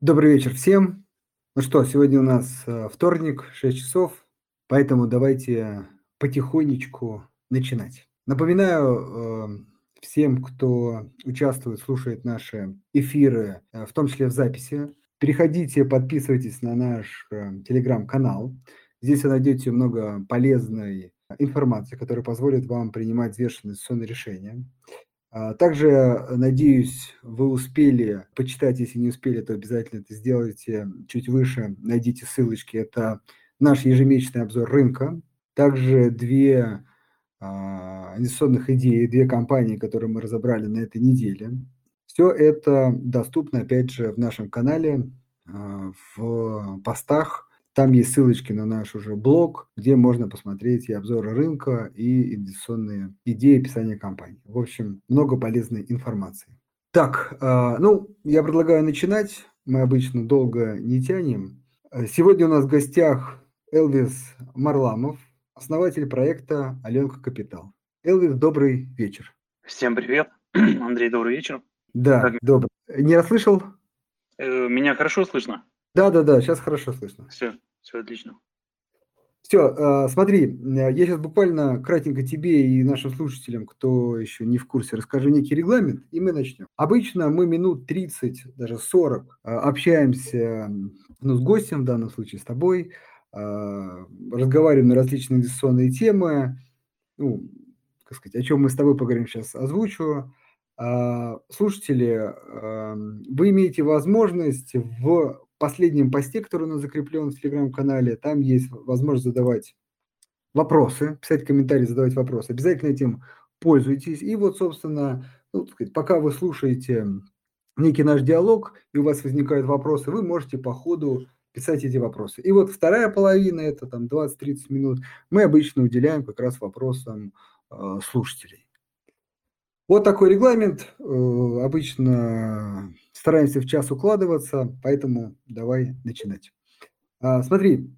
Добрый вечер всем. Ну что, сегодня у нас э, вторник, 6 часов, поэтому давайте потихонечку начинать. Напоминаю э, всем, кто участвует, слушает наши эфиры, э, в том числе в записи, переходите, подписывайтесь на наш телеграм-канал. Здесь вы найдете много полезной информации, которая позволит вам принимать взвешенные инвестиционные решения. А, также, э, надеюсь, вы успели почитать, если не успели, то обязательно это сделайте чуть выше, найдите ссылочки. Это наш ежемесячный обзор рынка. Также две а, инвестиционных идеи, две компании, которые мы разобрали на этой неделе. Все это доступно, опять же, в нашем канале, а, в постах, там есть ссылочки на наш уже блог, где можно посмотреть и обзоры рынка, и инвестиционные идеи описания компании. В общем, много полезной информации. Так, а, ну, я предлагаю начинать. Мы обычно долго не тянем. Сегодня у нас в гостях Элвис Марламов, основатель проекта «Аленка Капитал». Элвис, добрый вечер. Всем привет. Андрей, добрый вечер. Да, как... добрый. Не расслышал? Э, меня хорошо слышно? Да, да, да, сейчас хорошо слышно. Все, все отлично. Все, а, смотри, я сейчас буквально кратенько тебе и нашим слушателям, кто еще не в курсе, расскажу некий регламент, и мы начнем. Обычно мы минут 30, даже 40 а, общаемся ну, с гостем, в данном случае с тобой, а, разговариваем на различные инвестиционные темы, ну, как сказать, о чем мы с тобой поговорим сейчас, озвучу. Слушатели, вы имеете возможность в последнем посте, который у нас закреплен в телеграм-канале, там есть возможность задавать вопросы, писать комментарии, задавать вопросы. Обязательно этим пользуйтесь. И вот, собственно, ну, сказать, пока вы слушаете некий наш диалог, и у вас возникают вопросы, вы можете по ходу писать эти вопросы. И вот вторая половина, это там 20-30 минут, мы обычно уделяем как раз вопросам э, слушателей. Вот такой регламент. Э, обычно стараемся в час укладываться, поэтому давай начинать. А, смотри,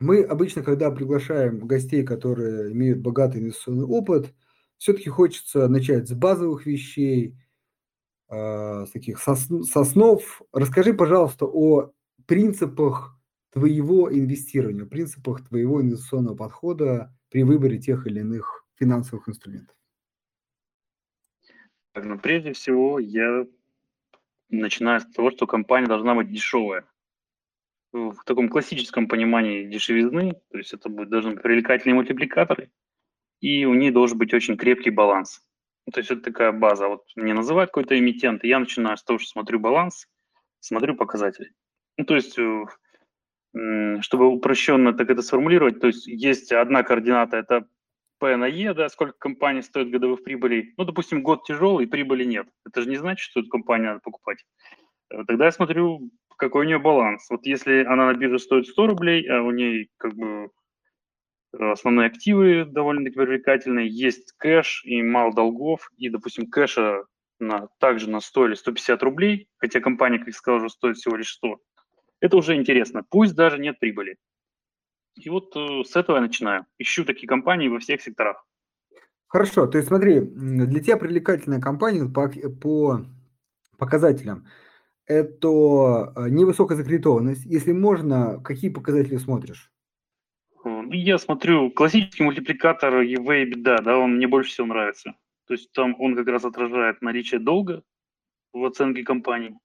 мы обычно, когда приглашаем гостей, которые имеют богатый инвестиционный опыт, все-таки хочется начать с базовых вещей, а, с таких соснов. Расскажи, пожалуйста, о принципах твоего инвестирования, принципах твоего инвестиционного подхода при выборе тех или иных финансовых инструментов. Ну, прежде всего, я начинаю с того, что компания должна быть дешевая. В таком классическом понимании дешевизны, то есть это будет, должны быть привлекательные мультипликаторы, и у нее должен быть очень крепкий баланс. Ну, то есть это такая база. Вот мне называют какой-то эмитент, и я начинаю с того, что смотрю баланс, смотрю показатели. Ну, то есть, э, чтобы упрощенно так это сформулировать, то есть есть одна координата, это На E, да, сколько компания стоит годовых прибылей. Ну, допустим, год тяжелый, прибыли нет. Это же не значит, что эту компанию надо покупать. Э, тогда я смотрю, какой у нее баланс. Вот если она на бирже стоит 100 рублей, а у нее как бы основные активы довольно-таки привлекательные, есть кэш и мало долгов, и, допустим, кэша на, также на 100 или 150 рублей, хотя компания, как я сказал, уже стоит всего лишь 100, это уже интересно. Пусть даже нет прибыли. И вот э, с этого я начинаю. Ищу такие компании во всех секторах. Хорошо, то есть смотри, для тебя привлекательная компания по, по показателям – это э, невысокая закредитованность. Если можно, какие показатели смотришь? Ну, я смотрю классический мультипликатор EV и беда, да, он мне больше всего нравится. То есть там он как раз отражает наличие долга в оценке компании.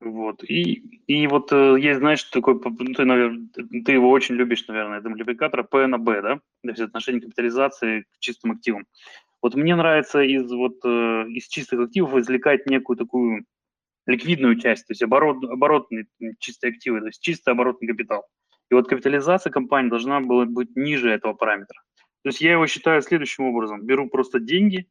Вот. И, и вот э, есть, знаешь, такой, ну, ты, наверное, ты его очень любишь, наверное, это мультипликатор P на да? То есть отношение капитализации к чистым активам. Вот мне нравится из, вот, э, из чистых активов извлекать некую такую ликвидную часть, то есть оборот, оборотные чистые активы, то есть чистый оборотный капитал. И вот капитализация компании должна была быть ниже этого параметра. То есть я его считаю следующим образом. Беру просто деньги,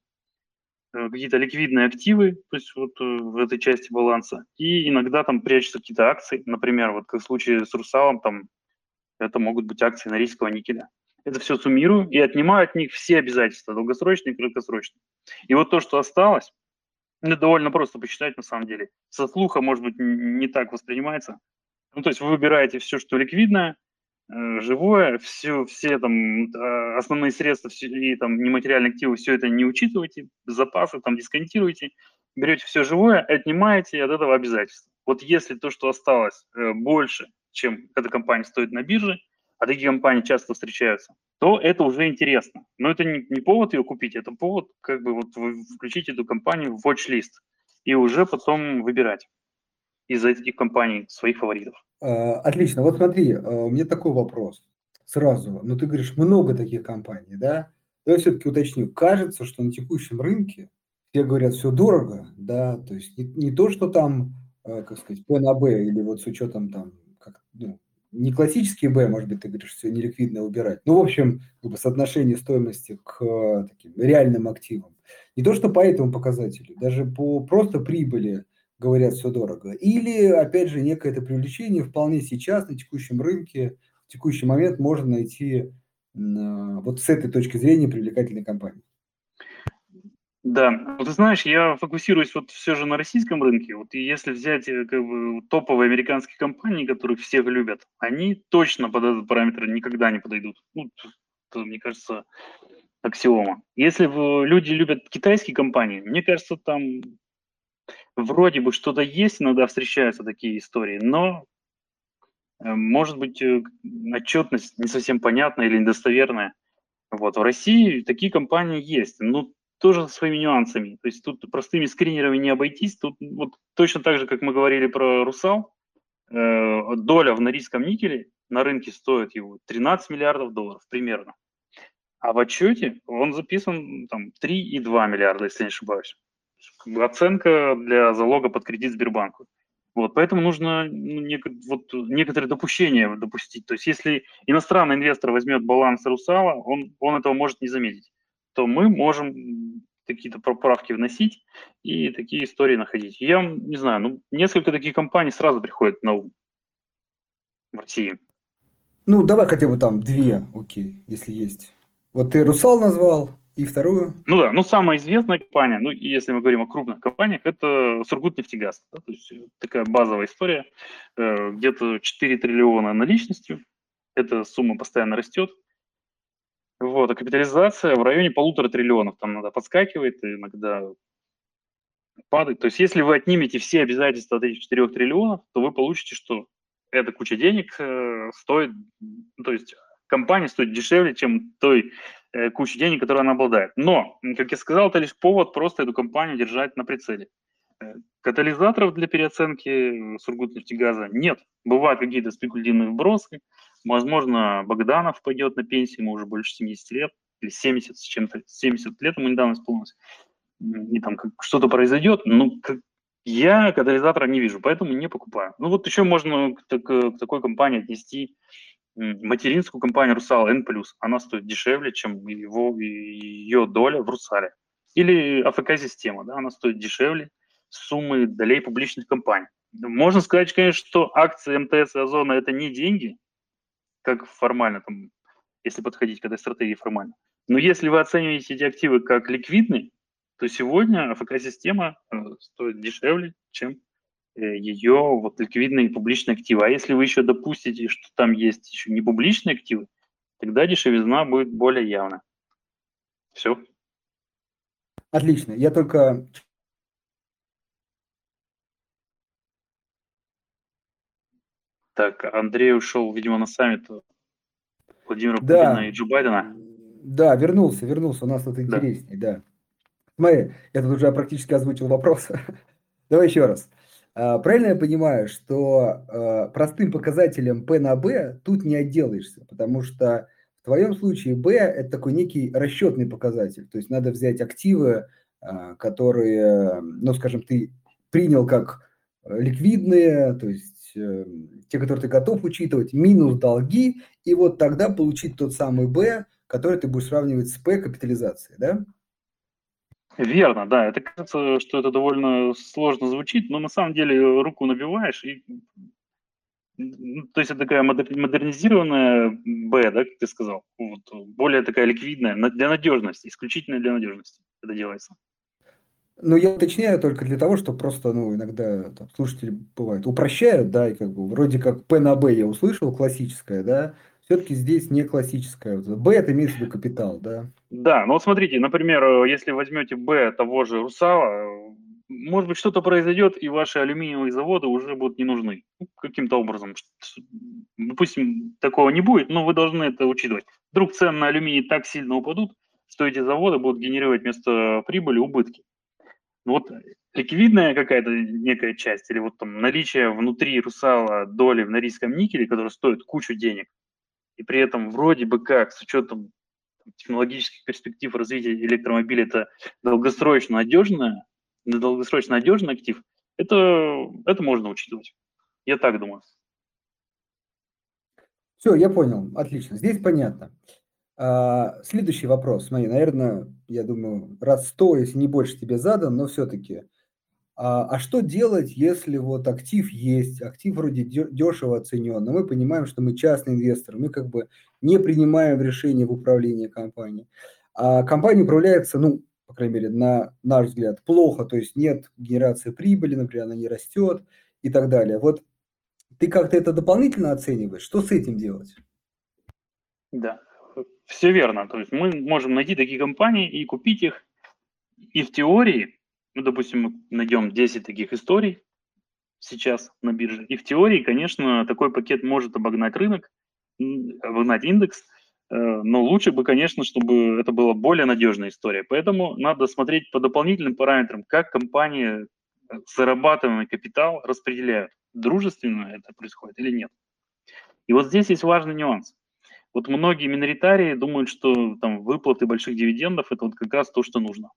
какие-то ликвидные активы, то есть вот э, в этой части баланса, и иногда там прячутся какие-то акции, например, вот как в случае с Русалом, там это могут быть акции Норильского никеля. Это все суммирую и отнимаю от них все обязательства, долгосрочные и краткосрочные. И вот то, что осталось, это довольно просто посчитать на самом деле. Со слуха, может быть, не так воспринимается. Ну, то есть вы выбираете все, что ликвидное, Э, живое, все, все там а, основные средства все, и там нематериальные активы, все это не учитывайте, запасы там дисконтируете, берете все живое, отнимаете от этого обязательства. Вот если то, что осталось, э, больше, чем эта компания стоит на бирже, а такие компании часто встречаются, то это уже интересно. Но это не, не повод ее купить, это повод как бы вот включить эту компанию в watch-лист и уже потом выбирать из этих компаний своих фаворитов. А, отлично. Вот смотри, а, у меня такой вопрос сразу. Ну, ты говоришь, много таких компаний, да? Давай все-таки уточню. Кажется, что на текущем рынке все говорят, все дорого, да, то есть не, не то, что там, а, как сказать, P на B или вот с учетом там, как, ну, не классические Б, может быть, ты говоришь, все неликвидно убирать. Ну, в общем, как бы соотношение стоимости к таким реальным активам. Не то, что по этому показателю, даже по просто прибыли говорят все дорого. Или, опять же, некое это привлечение вполне сейчас на текущем рынке, в текущий момент можно найти вот с этой точки зрения привлекательной компании. Да, ты знаешь, я фокусируюсь вот все же на российском рынке. Вот если взять э, как бы, топовые американские компании, которых все любят, они точно под этот параметр никогда не подойдут. Ну, это, мне кажется, аксиома. Если люди любят китайские компании, мне кажется, там вроде бы что-то есть, иногда встречаются такие истории, но э, может быть э, отчетность не совсем понятная или недостоверная. Вот. В России такие компании есть. Ну, тоже со своими нюансами. То есть тут простыми скринерами не обойтись. Тут вот точно так же, как мы говорили про Русал, э, доля в норильском никеле на рынке стоит его 13 миллиардов долларов примерно. А в отчете он записан там 3,2 миллиарда, если не ошибаюсь. Оценка для залога под кредит Сбербанку. Вот, поэтому нужно ну, нек- вот, некоторые допущения допустить. То есть если иностранный инвестор возьмет баланс Русала, он, он этого может не заметить то мы можем какие-то поправки вносить и такие истории находить. Я не знаю, ну, несколько таких компаний сразу приходят на ум в России. Ну, давай хотя бы там две, окей, если есть. Вот ты Русал назвал, и вторую? Ну да, ну самая известная компания, ну если мы говорим о крупных компаниях, это Сургутнефтегаз. Да, то есть такая базовая история, э, где-то 4 триллиона наличностью, эта сумма постоянно растет, вот, а капитализация в районе полутора триллионов, там иногда подскакивает, иногда падает. То есть если вы отнимете все обязательства от этих 4 триллионов, то вы получите, что эта куча денег э, стоит, то есть компания стоит дешевле, чем той э, кучи денег, которую она обладает. Но, как я сказал, это лишь повод просто эту компанию держать на прицеле. Э, катализаторов для переоценки Сургутнефтегаза нет. Бывают какие-то спекулятивные вбросы, Возможно, Богданов пойдет на пенсию, ему уже больше 70 лет, или 70 с чем-то, 70 лет ему недавно исполнилось. И там что-то произойдет, ну, я катализатора не вижу, поэтому не покупаю. Ну, вот еще можно к, к, к такой компании отнести материнскую компанию «Русал N+,» она стоит дешевле, чем его, ее доля в «Русале». Или АФК-система, да, она стоит дешевле суммы долей публичных компаний. Можно сказать, конечно, что акции МТС и Озона – это не деньги, как формально, там, если подходить к этой стратегии формально. Но если вы оцениваете эти активы как ликвидные, то сегодня АФК-система э, стоит дешевле, чем ее вот ликвидные публичные активы. А если вы еще допустите, что там есть еще не публичные активы, тогда дешевизна будет более явна. Все. Отлично. Я только Так, Андрей ушел, видимо, на саммит Владимира да. Путина и Джо Байдена. Да, вернулся, вернулся. У нас тут интереснее, да. да. Смотри, я тут уже практически озвучил вопрос. Давай еще раз. А, правильно я понимаю, что а, простым показателем P на B тут не отделаешься, потому что в твоем случае B – это такой некий расчетный показатель. То есть надо взять активы, а, которые, ну, скажем, ты принял как ликвидные, то есть Э, те, которые ты готов учитывать, минус долги, и вот тогда получить тот самый Б, который ты будешь сравнивать с П капитализацией, да? Верно, да. Это кажется, что это довольно сложно звучит, но на самом деле руку набиваешь и ну, то есть это такая модернизированная Б, да, как ты сказал, вот, более такая ликвидная, для надежности, исключительно для надежности это делается. Ну, я уточняю только для того, что просто, ну, иногда там, слушатели бывают упрощают, да, и как бы вроде как П на Б я услышал, классическое, да, все-таки здесь не классическое. Б это имеется в виду капитал, да? Да, ну вот смотрите, например, э, если возьмете Б того же Русала, может быть, что-то произойдет, и ваши алюминиевые заводы уже будут не нужны. Ну, каким-то образом. Допустим, такого не будет, но вы должны это учитывать. Вдруг цены на алюминий так сильно упадут, что эти заводы будут генерировать вместо прибыли убытки. Ну вот ликвидная какая-то некая часть, или вот там наличие внутри русала доли в норильском никеле, которая стоит кучу денег, и при этом вроде бы как, с учетом технологических перспектив развития электромобиля, это долгосрочно надежная, долгосрочно надежный актив, это, это можно учитывать. Я так думаю. Все, я понял. Отлично. Здесь понятно. А, следующий вопрос. Смотри, наверное, я думаю, раз сто, если не больше тебе задан, но все-таки. А, а что делать, если вот актив есть, актив вроде дешево оценен, но мы понимаем, что мы частный инвестор, мы как бы не принимаем решения в управлении компанией. А компания управляется, ну, по крайней мере, на наш взгляд, плохо, то есть нет генерации прибыли, например, она не растет и так далее. Вот ты как-то это дополнительно оцениваешь? Что с этим делать? Да, все верно. То есть мы можем найти такие компании и купить их. И в теории, ну, допустим, мы найдем 10 таких историй сейчас на бирже. И в теории, конечно, такой пакет может обогнать рынок, обогнать индекс, э, но лучше бы, конечно, чтобы это была более надежная история. Поэтому надо смотреть по дополнительным параметрам, как компании э, зарабатываемый капитал распределяют. Дружественно это происходит или нет. И вот здесь есть важный нюанс. Вот многие миноритарии думают, что там выплаты больших дивидендов – это вот как раз то, что нужно.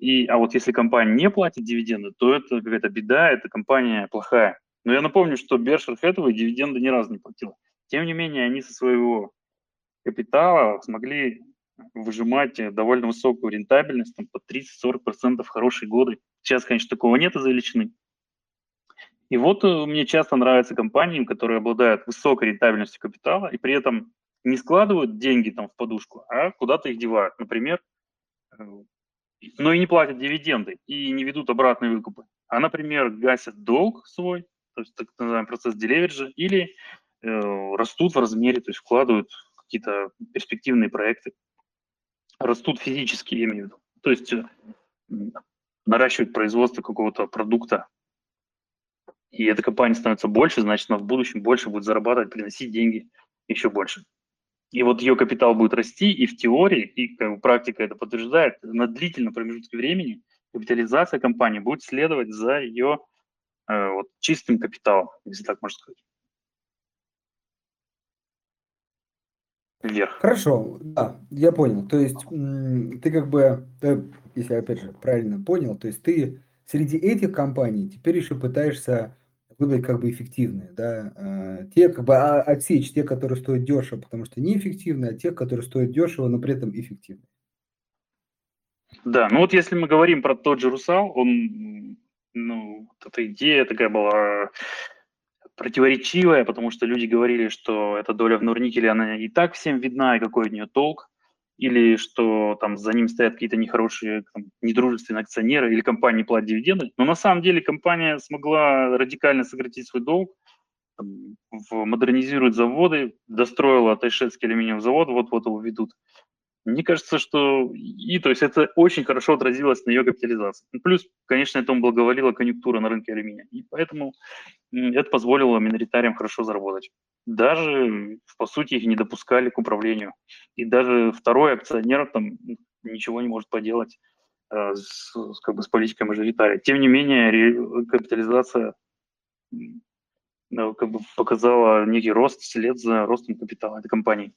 И, а вот если компания не платит дивиденды, то это какая-то беда, эта компания плохая. Но я напомню, что Berkshire Hathaway дивиденды ни разу не платила. Тем не менее, они со своего капитала смогли выжимать довольно высокую рентабельность, там, по 30-40% в хорошие годы. Сейчас, конечно, такого нет из-за величины. И вот э, мне часто нравятся компании, которые обладают высокой рентабельностью капитала и при этом не складывают деньги там в подушку, а куда-то их девают. Например, э, но и не платят дивиденды и не ведут обратные выкупы. А, например, гасят долг свой, то есть так называемый процесс делевериджа, или э, растут в размере, то есть вкладывают какие-то перспективные проекты, растут физически, я имею в виду. То есть э, наращивают производство какого-то продукта, и эта компания становится больше, значит, она в будущем больше будет зарабатывать, приносить деньги еще больше. И вот ее капитал будет расти, и в теории, и как бы, практика это подтверждает, на длительном промежутке времени капитализация компании будет следовать за ее э, вот, чистым капиталом, если так можно сказать. Вверх. Хорошо, да, я понял. То есть ты как бы, э, если опять же правильно понял, то есть ты среди этих компаний теперь еще пытаешься выбрать как бы эффективные, да, а, те как бы а, отсечь те, которые стоят дешево, потому что неэффективные, а те, которые стоят дешево, но при этом эффективны. Да, ну вот если мы говорим про тот же Русал, он, ну, вот эта идея такая была противоречивая, потому что люди говорили, что эта доля в Норникеле, она и так всем видна, и какой у нее толк или что там за ним стоят какие-то нехорошие, там, недружественные акционеры, или компания платит дивиденды. Но на самом деле компания смогла радикально сократить свой долг, там, в, модернизирует заводы, достроила Тайшетский алюминиевый завод, вот-вот его ведут. Мне кажется, что и то есть это очень хорошо отразилось на ее капитализации. Ну, плюс, конечно, этому благоволила конъюнктура на рынке алюминия. И поэтому это позволило миноритариям хорошо заработать. Даже, по сути, их не допускали к управлению. И даже второй акционер там ничего не может поделать э, с, как бы, с политикой мажоритария. Тем не менее, капитализация как бы показала некий рост вслед за ростом капитала этой компании.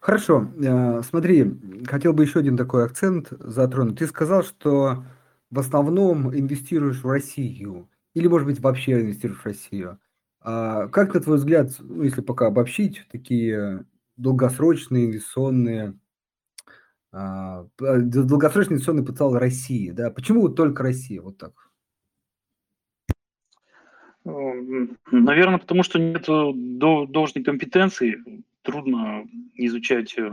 Хорошо, э, смотри, хотел бы еще один такой акцент затронуть. Ты сказал, что в основном инвестируешь в Россию, или, может быть, вообще инвестируешь в Россию. А как, на твой взгляд, ну, если пока обобщить, такие долгосрочные инвестиционные, а, долгосрочный инвестиционный потенциал России, да? Почему только Россия, вот так? Наверное, потому что нет должной компетенции трудно изучать э,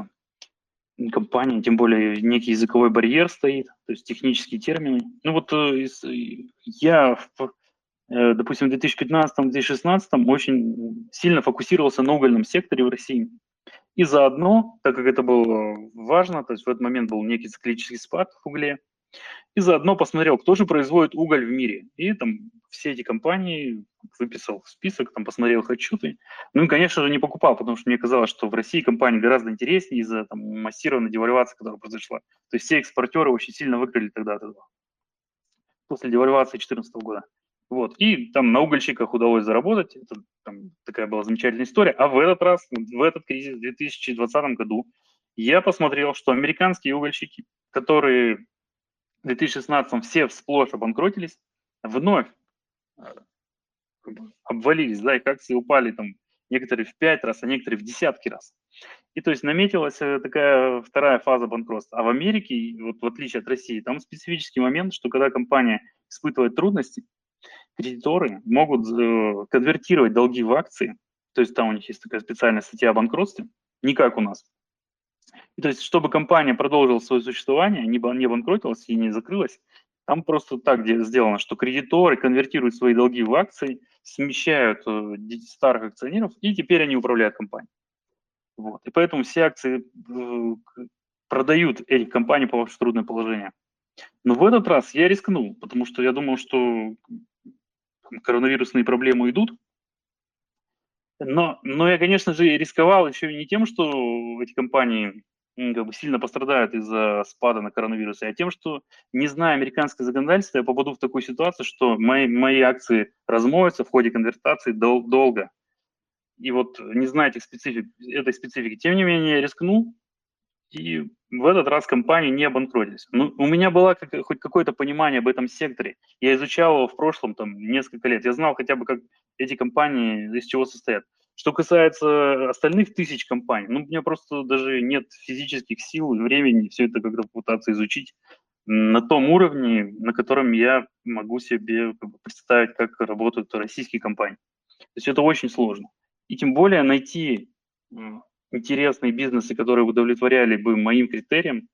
компании, тем более некий языковой барьер стоит, то есть технические термины. Ну вот э, я, э, допустим, в 2015-2016 очень сильно фокусировался на угольном секторе в России. И заодно, так как это было важно, то есть в этот момент был некий циклический спад в угле, И заодно посмотрел, кто же производит уголь в мире. И там все эти компании выписал список, там посмотрел их отчеты. Ну и, конечно же, не покупал, потому что мне казалось, что в России компании гораздо интереснее из-за там, массированной девальвации, которая произошла. То есть все экспортеры очень сильно выиграли тогда от этого. После девальвации 2014 года. Вот. И там на угольщиках удалось заработать. Это там, такая была замечательная история. А в этот раз, в этот кризис в 2020 году, я посмотрел, что американские угольщики, которые в 2016 все всплошь обанкротились, вновь э, обвалились, да, их акции упали там некоторые в пять раз, а некоторые в десятки раз. И то есть наметилась э, такая вторая фаза банкротства. А в Америке, вот в отличие от России, там специфический момент, что когда компания испытывает трудности, кредиторы могут э, конвертировать долги в акции, то есть там у них есть такая специальная статья о банкротстве, не как у нас. И то есть, чтобы компания продолжила свое существование, не, не банкротилась и не закрылась, там просто так сделано, что кредиторы конвертируют свои долги в акции, смещают э, старых акционеров, и теперь они управляют компанией. Вот. И поэтому все акции э, продают эти компании, попавшие в трудное положение. Но в этот раз я рискнул, потому что я думал, что коронавирусные проблемы идут. Но, но я, конечно же, рисковал еще не тем, что эти компании как бы сильно пострадают из-за спада на коронавирусе, а тем, что, не зная американское законодательство, я попаду в такую ситуацию, что мои, мои акции размоются в ходе конвертации дол- долго. И вот не зная этих специфик, этой специфики, тем не менее, я рискнул, и в этот раз компании не обанкротились. Ну, у меня было как, хоть какое-то понимание об этом секторе. Я изучал его в прошлом там, несколько лет. Я знал хотя бы, как эти компании из чего состоят. Что касается остальных тысяч компаний, ну, у меня просто даже нет физических сил и времени все это как-то пытаться изучить на том уровне, на котором я могу себе представить, как работают российские компании. То есть это очень сложно. И тем более найти интересные бизнесы, которые удовлетворяли бы моим критериям,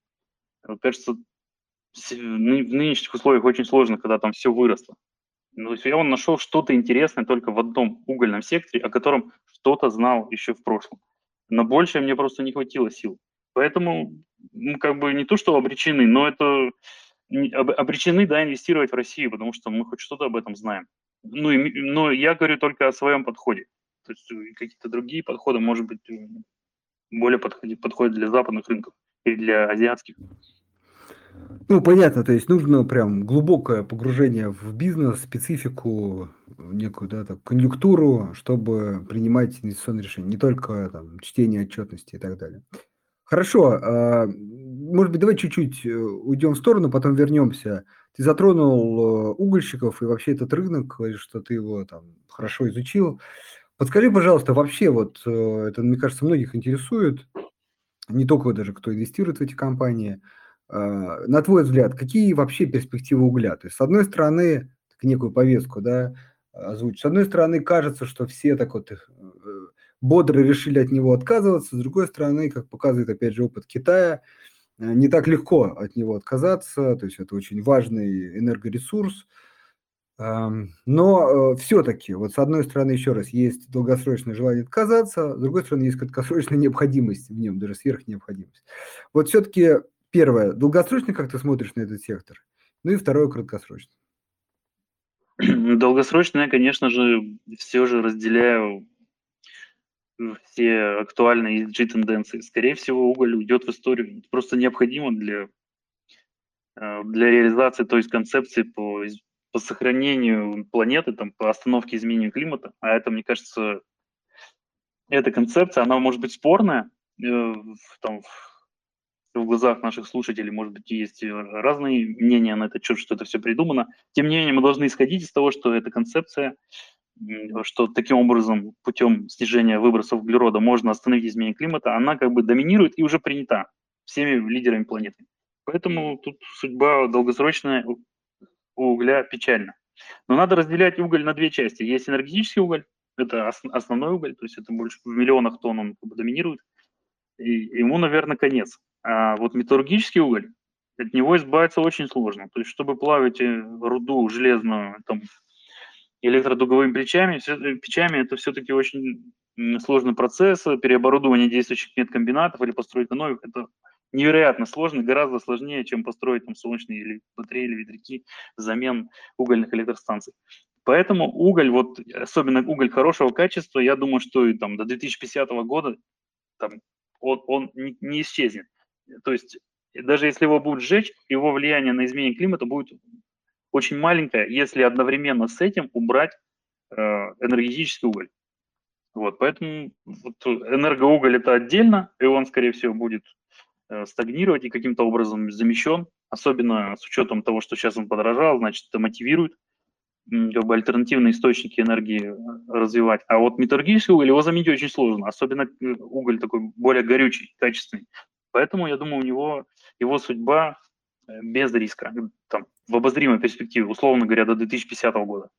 кажется, в нынешних условиях очень сложно, когда там все выросло. Ну, то есть я он нашел что-то интересное только в одном угольном секторе, о котором что-то знал еще в прошлом. На большее мне просто не хватило сил. Поэтому, ну, как бы не то, что обречены, но это обречены, да, инвестировать в Россию, потому что мы хоть что-то об этом знаем. Ну, и, но я говорю только о своем подходе. То есть э, какие-то другие подходы, может быть, э, более подходят, подходят для западных рынков или для азиатских. Ну, понятно, то есть нужно прям глубокое погружение в бизнес, специфику, некую да, так, конъюнктуру, чтобы принимать инвестиционные решения, не только там, чтение отчетности и так далее. Хорошо, а, может быть, давай чуть-чуть э, уйдем в сторону, потом вернемся. Ты затронул э, угольщиков и вообще этот рынок, что ты его там хорошо изучил. Подскажи, пожалуйста, вообще вот э, это, мне кажется, многих интересует, не только даже кто инвестирует в эти компании. А, на твой взгляд, какие вообще перспективы угля? То есть, с одной стороны, некую повестку, да, озвучить. С одной стороны, кажется, что все так вот э, бодро решили от него отказываться. С другой стороны, как показывает, опять же, опыт Китая, э, не так легко от него отказаться. То есть, это очень важный энергоресурс. Но э, все-таки, вот с одной стороны, еще раз, есть долгосрочное желание отказаться, с другой стороны, есть краткосрочная необходимость в нем, даже сверхнеобходимость. Вот все-таки первое, долгосрочно как ты смотришь на этот сектор, ну и второе, краткосрочно. Долгосрочно я, конечно же, все же разделяю все актуальные ESG-тенденции. Скорее всего, уголь уйдет в историю. Это просто необходимо для, э, для реализации той концепции по по сохранению планеты, там, по остановке изменения климата, а это, мне кажется, эта концепция, она может быть спорная, э, там, в глазах наших слушателей, может быть, есть разные мнения на этот счет, что это все придумано. Тем не менее, мы должны исходить из того, что эта концепция, что таким образом, путем снижения выбросов углерода можно остановить изменение климата, она как бы доминирует и уже принята всеми лидерами планеты. Поэтому тут судьба долгосрочная у угля печально. Но надо разделять уголь на две части. Есть энергетический уголь, это основной уголь, то есть это больше в миллионах тонн он доминирует, и ему, наверное, конец. А вот металлургический уголь, от него избавиться очень сложно. То есть, чтобы плавить э, руду железную, там, электродуговыми печами, э, печами это все-таки очень сложный процесс. Переоборудование действующих медкомбинатов или постройка новых – это невероятно сложный, гораздо сложнее, чем построить там солнечные или батареи или ветряки взамен угольных электростанций. Поэтому уголь, вот особенно уголь хорошего качества, я думаю, что и там до 2050 года там, он, он не исчезнет. То есть даже если его будут сжечь, его влияние на изменение климата будет очень маленькое, если одновременно с этим убрать э, энергетический уголь. Вот, поэтому вот, энергоуголь это отдельно, и он, скорее всего, будет э, стагнировать и каким-то образом замещен, особенно с учетом того, что сейчас он подорожал, значит, это мотивирует как бы альтернативные источники энергии э, развивать. А вот металлургический уголь, его заменить очень сложно, особенно э, уголь такой более горючий, качественный. Поэтому, я думаю, у него его судьба э, без риска, там, в обозримой перспективе, условно говоря, до 2050 года.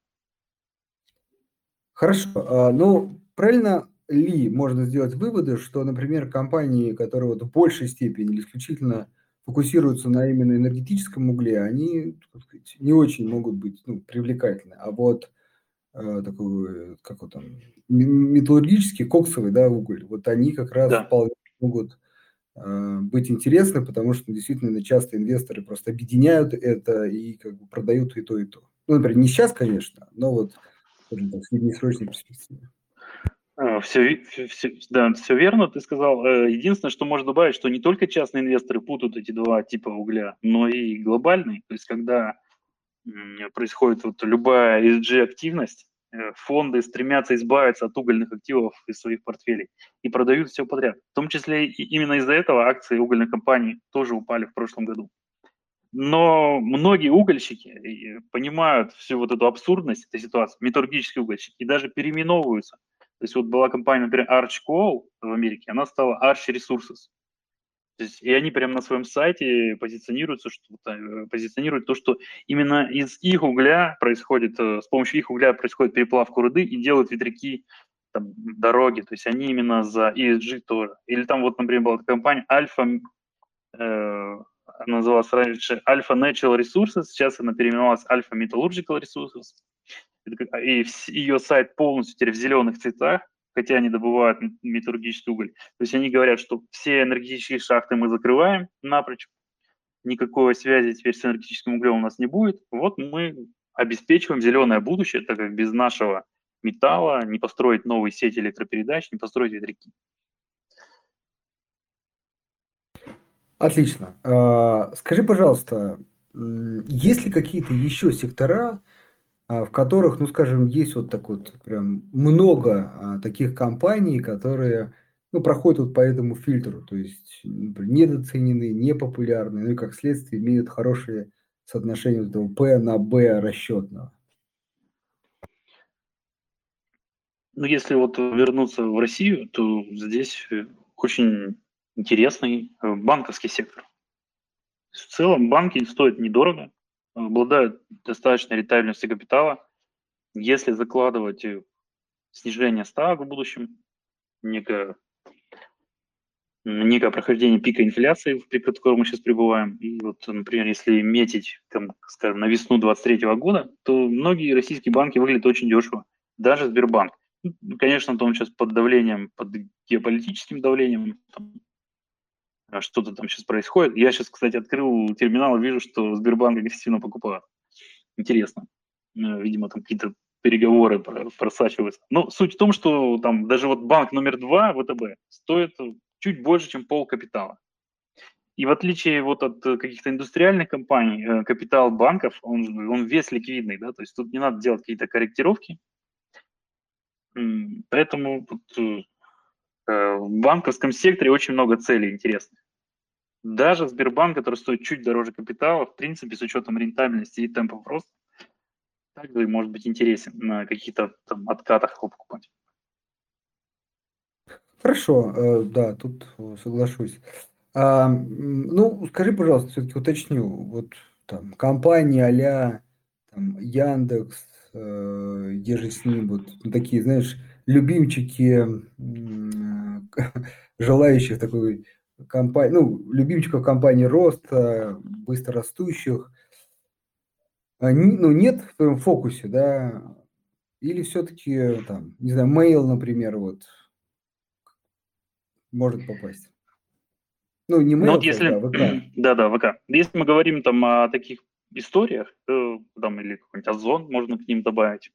Хорошо. А, ну, правильно ли можно сделать выводы, что, например, компании, которые вот в большей степени или исключительно фокусируются на именно энергетическом угле, они сказать, не очень могут быть ну, привлекательны. А вот э, такой, как вот там, металлургический, коксовый да, уголь, вот они как раз да. вполне могут быть интересны, потому что действительно часто инвесторы просто объединяют это и как бы продают и то, и то. Ну, например, не сейчас, конечно, но вот в среднесрочной перспективе. Все, все, да, все верно, ты сказал. Э, единственное, что можно добавить, что не только частные инвесторы путают эти два типа угля, но и глобальный. То есть, когда происходит вот любая ESG-активность, э, фонды стремятся избавиться от угольных активов из своих портфелей и продают все подряд. В том числе и именно из-за этого акции угольных компаний тоже упали в прошлом году. Но многие угольщики э, понимают всю вот эту абсурдность этой ситуации, металлургические угольщики, и даже переименовываются – то есть вот была компания, например, Arch Coal в Америке, она стала Arch Resources. То есть, и они прямо на своем сайте позиционируются, что, э, позиционируют то, что именно из их угля происходит, э, с помощью их угля происходит переплавка руды и делают ветряки, там, дороги. То есть они именно за ESG тоже. Или там вот, например, была компания Alpha, э, называлась раньше Alpha Natural Resources, сейчас она переименовалась Alpha Metallurgical Resources. А, и ее сайт полностью теперь в зеленых цветах, хотя они добывают металлургический уголь. То есть они говорят, что все энергетические шахты мы закрываем напрочь, никакой связи теперь с энергетическим углем у нас не будет. Вот мы обеспечиваем зеленое будущее, так как без нашего металла не построить новые сети электропередач, не построить ветряки. Отлично. А, скажи, пожалуйста, есть ли какие-то еще сектора, в которых, ну, скажем, есть вот так вот прям много а, таких компаний, которые, ну, проходят вот по этому фильтру, то есть например, недоценены, непопулярны, ну и как следствие имеют хорошее соотношение вот этого P на B расчетного. Ну, если вот вернуться в Россию, то здесь очень интересный э, банковский сектор. В целом банки стоят недорого, обладают достаточной ретабельностью капитала. Если закладывать снижение ставок в будущем, некое, некое прохождение пика инфляции, при котором мы сейчас пребываем, и вот, например, если метить, там, скажем, на весну 2023 года, то многие российские банки выглядят очень дешево, даже Сбербанк. Ну, конечно, он сейчас под давлением, под геополитическим давлением, там, что-то там сейчас происходит. Я сейчас, кстати, открыл терминал и вижу, что Сбербанк агрессивно покупает. Интересно. Э, видимо, там какие-то переговоры просачиваются. Но суть в том, что там даже вот банк номер два, ВТБ, стоит чуть больше, чем пол капитала. И в отличие вот от каких-то индустриальных компаний, э, капитал банков, он, он весь ликвидный, да, то есть тут не надо делать какие-то корректировки. Поэтому вот, Э, в банковском секторе очень много целей интересных. Даже Сбербанк, который стоит чуть дороже капитала, в принципе, с учетом рентабельности и темпов роста, также может быть интересен на каких-то там откатах его покупать. Хорошо, э, да, тут соглашусь. А, ну, скажи, пожалуйста, все-таки уточню, вот там компании а-ля там, Яндекс, э, где же с ним, вот ну, такие, знаешь, любимчики желающих такой компании, ну, любимчиков компании роста, быстрорастущих, ну, нет в твоем фокусе, да, или все-таки, там, не знаю, mail, например, вот, может попасть? Ну, не Ну, вот если, да, ВК. да, да, ВК. Если мы говорим там о таких историях, э, там или какой-нибудь Озон можно к ним добавить.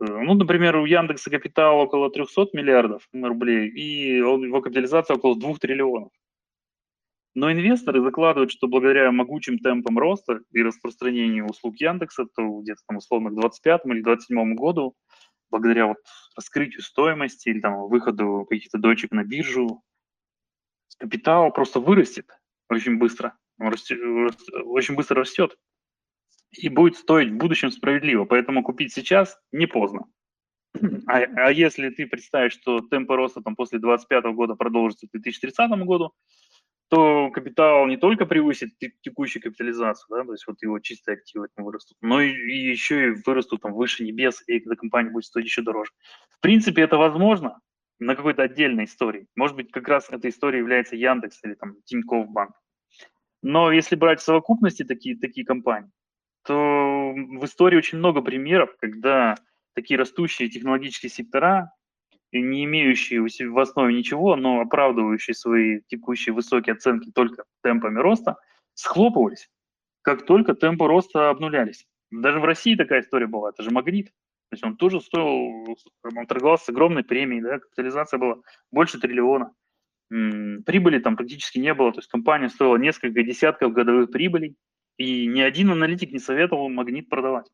Э, Ну, например, у Яндекса капитал около 300 миллиардов рублей, и он- его капитализация около 2 триллионов. Но инвесторы закладывают, что благодаря могучим темпам роста и распространению услуг Яндекса, то где-то там условно к 25 или 27 году, благодаря вот раскрытию стоимости или там выходу каких-то дочек на биржу, капитал просто вырастет очень быстро. Он расте- рас- очень быстро растет и будет стоить в будущем справедливо. Поэтому купить сейчас не поздно. А, а если ты представишь, что темпы роста там после 2025 года продолжатся к 2030 году, то капитал не только превысит те- текущую капитализацию, да, то есть вот его чистые активы вырастут, но и, и еще и вырастут там выше небес, и эта компания будет стоить еще дороже. В принципе, это возможно на какой-то отдельной истории. Может быть, как раз этой историей является Яндекс или там Тинькофф Банк. Но если брать в совокупности такие, такие компании, то в истории очень много примеров, когда такие растущие технологические сектора, не имеющие в основе ничего, но оправдывающие свои текущие высокие оценки только темпами роста, схлопывались, как только темпы роста обнулялись. Даже в России такая история была, это же Магнит. То есть он тоже стоил, он торговался с огромной премией, да, капитализация была больше триллиона. Прибыли там практически не было, то есть компания стоила несколько десятков годовых прибылей, и ни один аналитик не советовал Магнит продавать.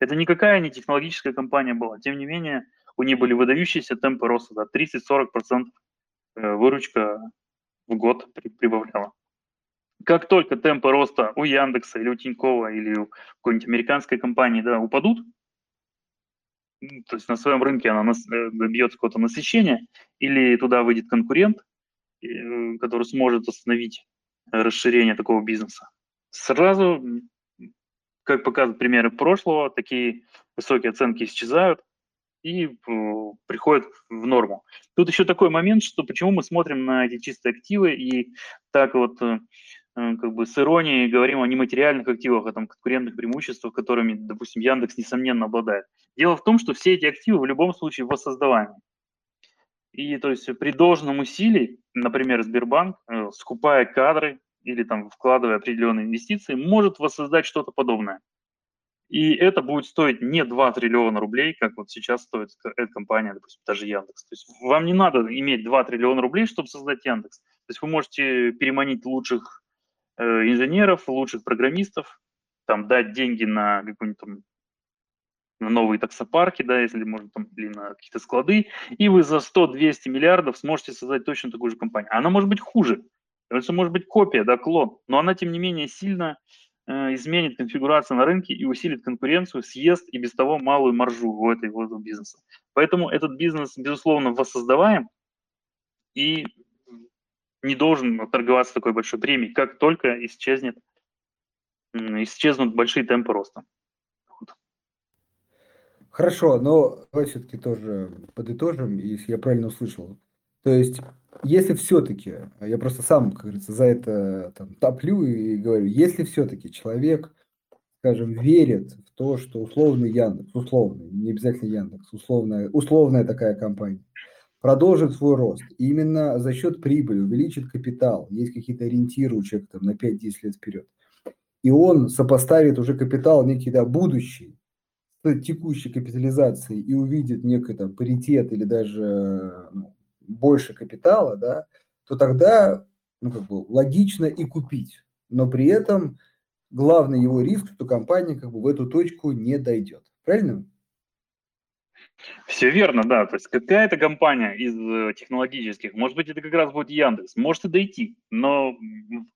Это никакая не технологическая компания была. Тем не менее, у нее были выдающиеся темпы роста, да, 30-40% э, выручка в год при- прибавляла. Как только темпы роста у Яндекса или у Тинькова или у какой-нибудь американской компании да, упадут, то есть на своем рынке она э, добьется какого-то насыщения, или туда выйдет конкурент, э, который сможет остановить расширение такого бизнеса, сразу, как показывают примеры прошлого, такие высокие оценки исчезают и э, приходят в норму. Тут еще такой момент, что почему мы смотрим на эти чистые активы и так вот э, э, как бы с иронией говорим о нематериальных активах, о там конкурентных преимуществах, которыми, допустим, Яндекс несомненно обладает. Дело в том, что все эти активы в любом случае воссоздаваемы. И то есть при должном усилии, например, Сбербанк, скупая кадры или там вкладывая определенные инвестиции, может воссоздать что-то подобное. И это будет стоить не 2 триллиона рублей, как вот сейчас стоит эта компания, допустим, даже Яндекс. То есть вам не надо иметь 2 триллиона рублей, чтобы создать Яндекс. То есть вы можете переманить лучших э, инженеров, лучших программистов, там дать деньги на какой-нибудь там на новые таксопарки, да, если можно там, или на какие-то склады, и вы за 100-200 миллиардов сможете создать точно такую же компанию. Она может быть хуже, это может быть копия, да, клон, но она, тем не менее, сильно э, изменит конфигурацию на рынке и усилит конкуренцию, съест и без того малую маржу у этой, у этого бизнеса. Поэтому этот бизнес, безусловно, воссоздаваем и не должен торговаться такой большой премией, как только исчезнет, исчезнут большие темпы роста. Хорошо, но давай все-таки тоже подытожим, если я правильно услышал. То есть, если все-таки, я просто сам, как говорится, за это там, топлю и говорю, если все-таки человек, скажем, верит в то, что условный Яндекс, условный, не обязательно Яндекс, условная, условная такая компания, продолжит свой рост, именно за счет прибыли увеличит капитал, есть какие-то ориентиры у человека там, на 5-10 лет вперед, и он сопоставит уже капитал некий да, будущий, текущей капитализацией и увидит некий там паритет или даже ну, больше капитала, да, то тогда ну, как бы логично и купить. Но при этом главный его риск, что компания как бы в эту точку не дойдет. Правильно? Все верно, да. То есть какая-то компания из э, технологических, может быть, это как раз будет Яндекс, может и дойти, но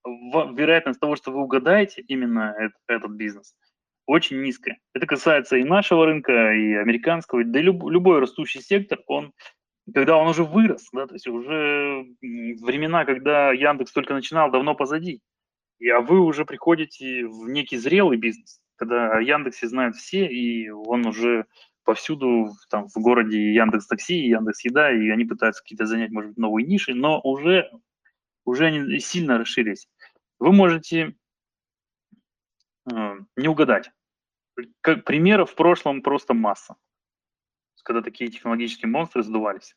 вероятность того, что вы угадаете именно эт- этот бизнес, очень низкая. Это касается и нашего рынка, и американского, да и люб- любой растущий сектор, он, когда он уже вырос, да, то есть уже времена, когда Яндекс только начинал, давно позади. И, а вы уже приходите в некий зрелый бизнес, когда о Яндексе знают все, и он уже повсюду, там, в городе Яндекс Такси, Яндекс Еда, и они пытаются какие-то занять, может быть, новые ниши, но уже, уже они сильно расширились. Вы можете э, не угадать. Как примеров в прошлом просто масса, когда такие технологические монстры сдувались.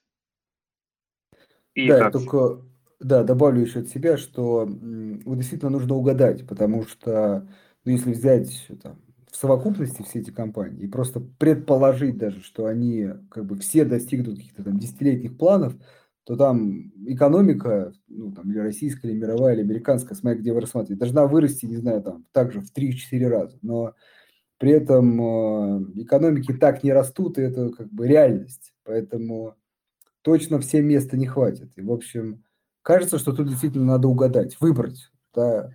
И да, как? только Да, добавлю еще от себя, что вот действительно нужно угадать, потому что ну, если взять там, в совокупности все эти компании и просто предположить даже, что они как бы все достигнут каких-то там десятилетних планов, то там экономика, ну там или российская, или мировая, или американская, смотря где вы рассматриваете, должна вырасти, не знаю, там также в 3-4 раза. Но при этом э, экономики так не растут, и это как бы реальность. Поэтому точно всем места не хватит. И, в общем, кажется, что тут действительно надо угадать, выбрать, да,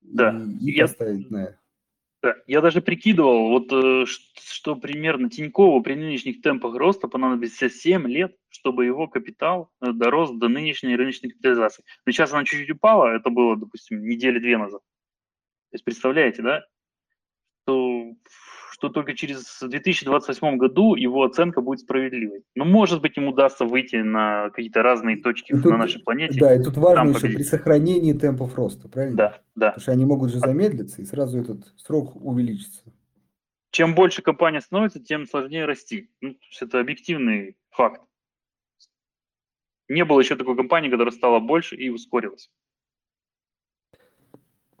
да. и, и я, поставить на да. Я даже прикидывал, вот э, что примерно Тинькову при нынешних темпах роста понадобится 7 лет, чтобы его капитал э, дорос до нынешней рыночной капитализации. Но сейчас она чуть-чуть упала, это было, допустим, недели две назад. То есть представляете, да, что что только через 2028 году его оценка будет справедливой. Но, может быть, ему удастся выйти на какие-то разные точки тут, на нашей планете. Да, и тут важно еще победить. при сохранении темпов роста, правильно? Да, да. Потому что они могут же а замедлиться, и сразу этот срок увеличится. Чем больше компания становится, тем сложнее расти. Ну, это объективный факт. Не было еще такой компании, которая стала больше и ускорилась.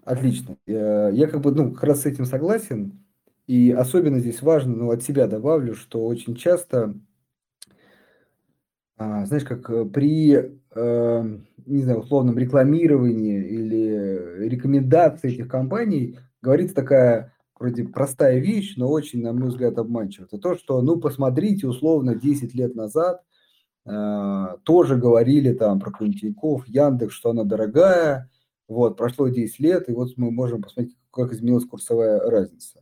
Отлично. Я как бы, ну, как раз с этим согласен. И особенно здесь важно, ну, от себя добавлю, что очень часто, а, знаешь, как э, при, э, не знаю, условном рекламировании или рекомендации этих компаний говорится такая вроде простая вещь, но очень, на мой взгляд, обманчивая. Это то, что, ну, посмотрите, условно, 10 лет назад э, тоже говорили там про Тинькофф, Яндекс, что она дорогая, вот, прошло 10 лет, и вот мы можем посмотреть, как изменилась курсовая разница.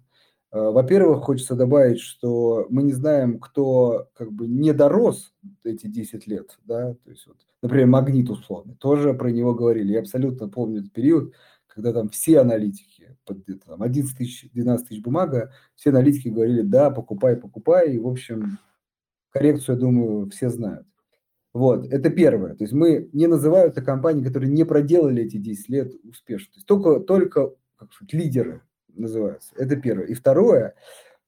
Э, во-первых, хочется добавить, что мы не знаем, кто как бы не дорос эти 10 лет, да, то есть вот, например, магнит условный, тоже про него говорили. Я абсолютно помню этот период, когда там все аналитики, под там 11 тысяч, 12 тысяч бумага, все аналитики говорили, да, покупай, покупай, и, в общем, коррекцию, я думаю, все знают. Вот, это первое. То есть мы не называют это компании, которые не проделали эти 10 лет успешно. То есть только, только как сказать, лидеры называется. Это первое. И второе,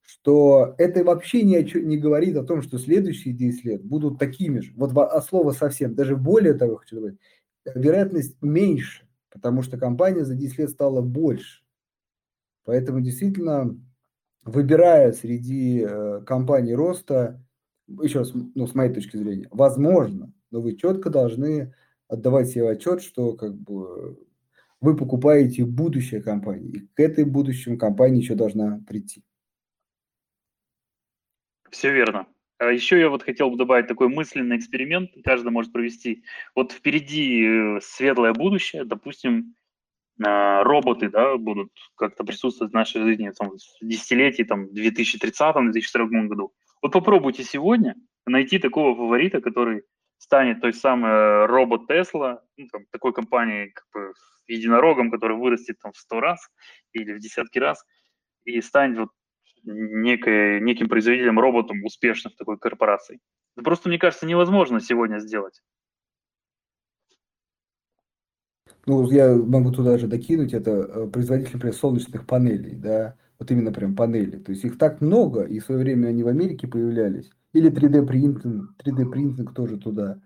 что это вообще ни о чем не говорит о том, что следующие 10 лет будут такими же. Вот а слово совсем, даже более того, хочу добавить, вероятность меньше, потому что компания за 10 лет стала больше. Поэтому действительно, выбирая среди э, компаний роста, еще раз, ну, с моей точки зрения, возможно, но вы четко должны отдавать себе отчет, что как бы вы покупаете будущее компании, и к этой будущему компании еще должна прийти. Все верно. А еще я вот хотел бы добавить такой мысленный эксперимент, каждый может провести. Вот впереди э, светлое будущее, допустим, а, роботы да, будут как-то присутствовать в нашей жизни там, в десятилетии, там, 2030-2040 году. Вот попробуйте сегодня найти такого фаворита, который станет той самой э, робот Тесла, ну, такой компанией как бы единорогом, который вырастет там в сто раз или в десятки раз и станет вот некой, неким производителем роботом успешных такой корпораций. Это просто, мне кажется, невозможно сегодня сделать. Ну, я могу туда же докинуть, это э, производитель, например, солнечных панелей, да, вот именно прям панели. То есть их так много, и в свое время они в Америке появлялись. Или 3D принтинг, 3D принтинг тоже туда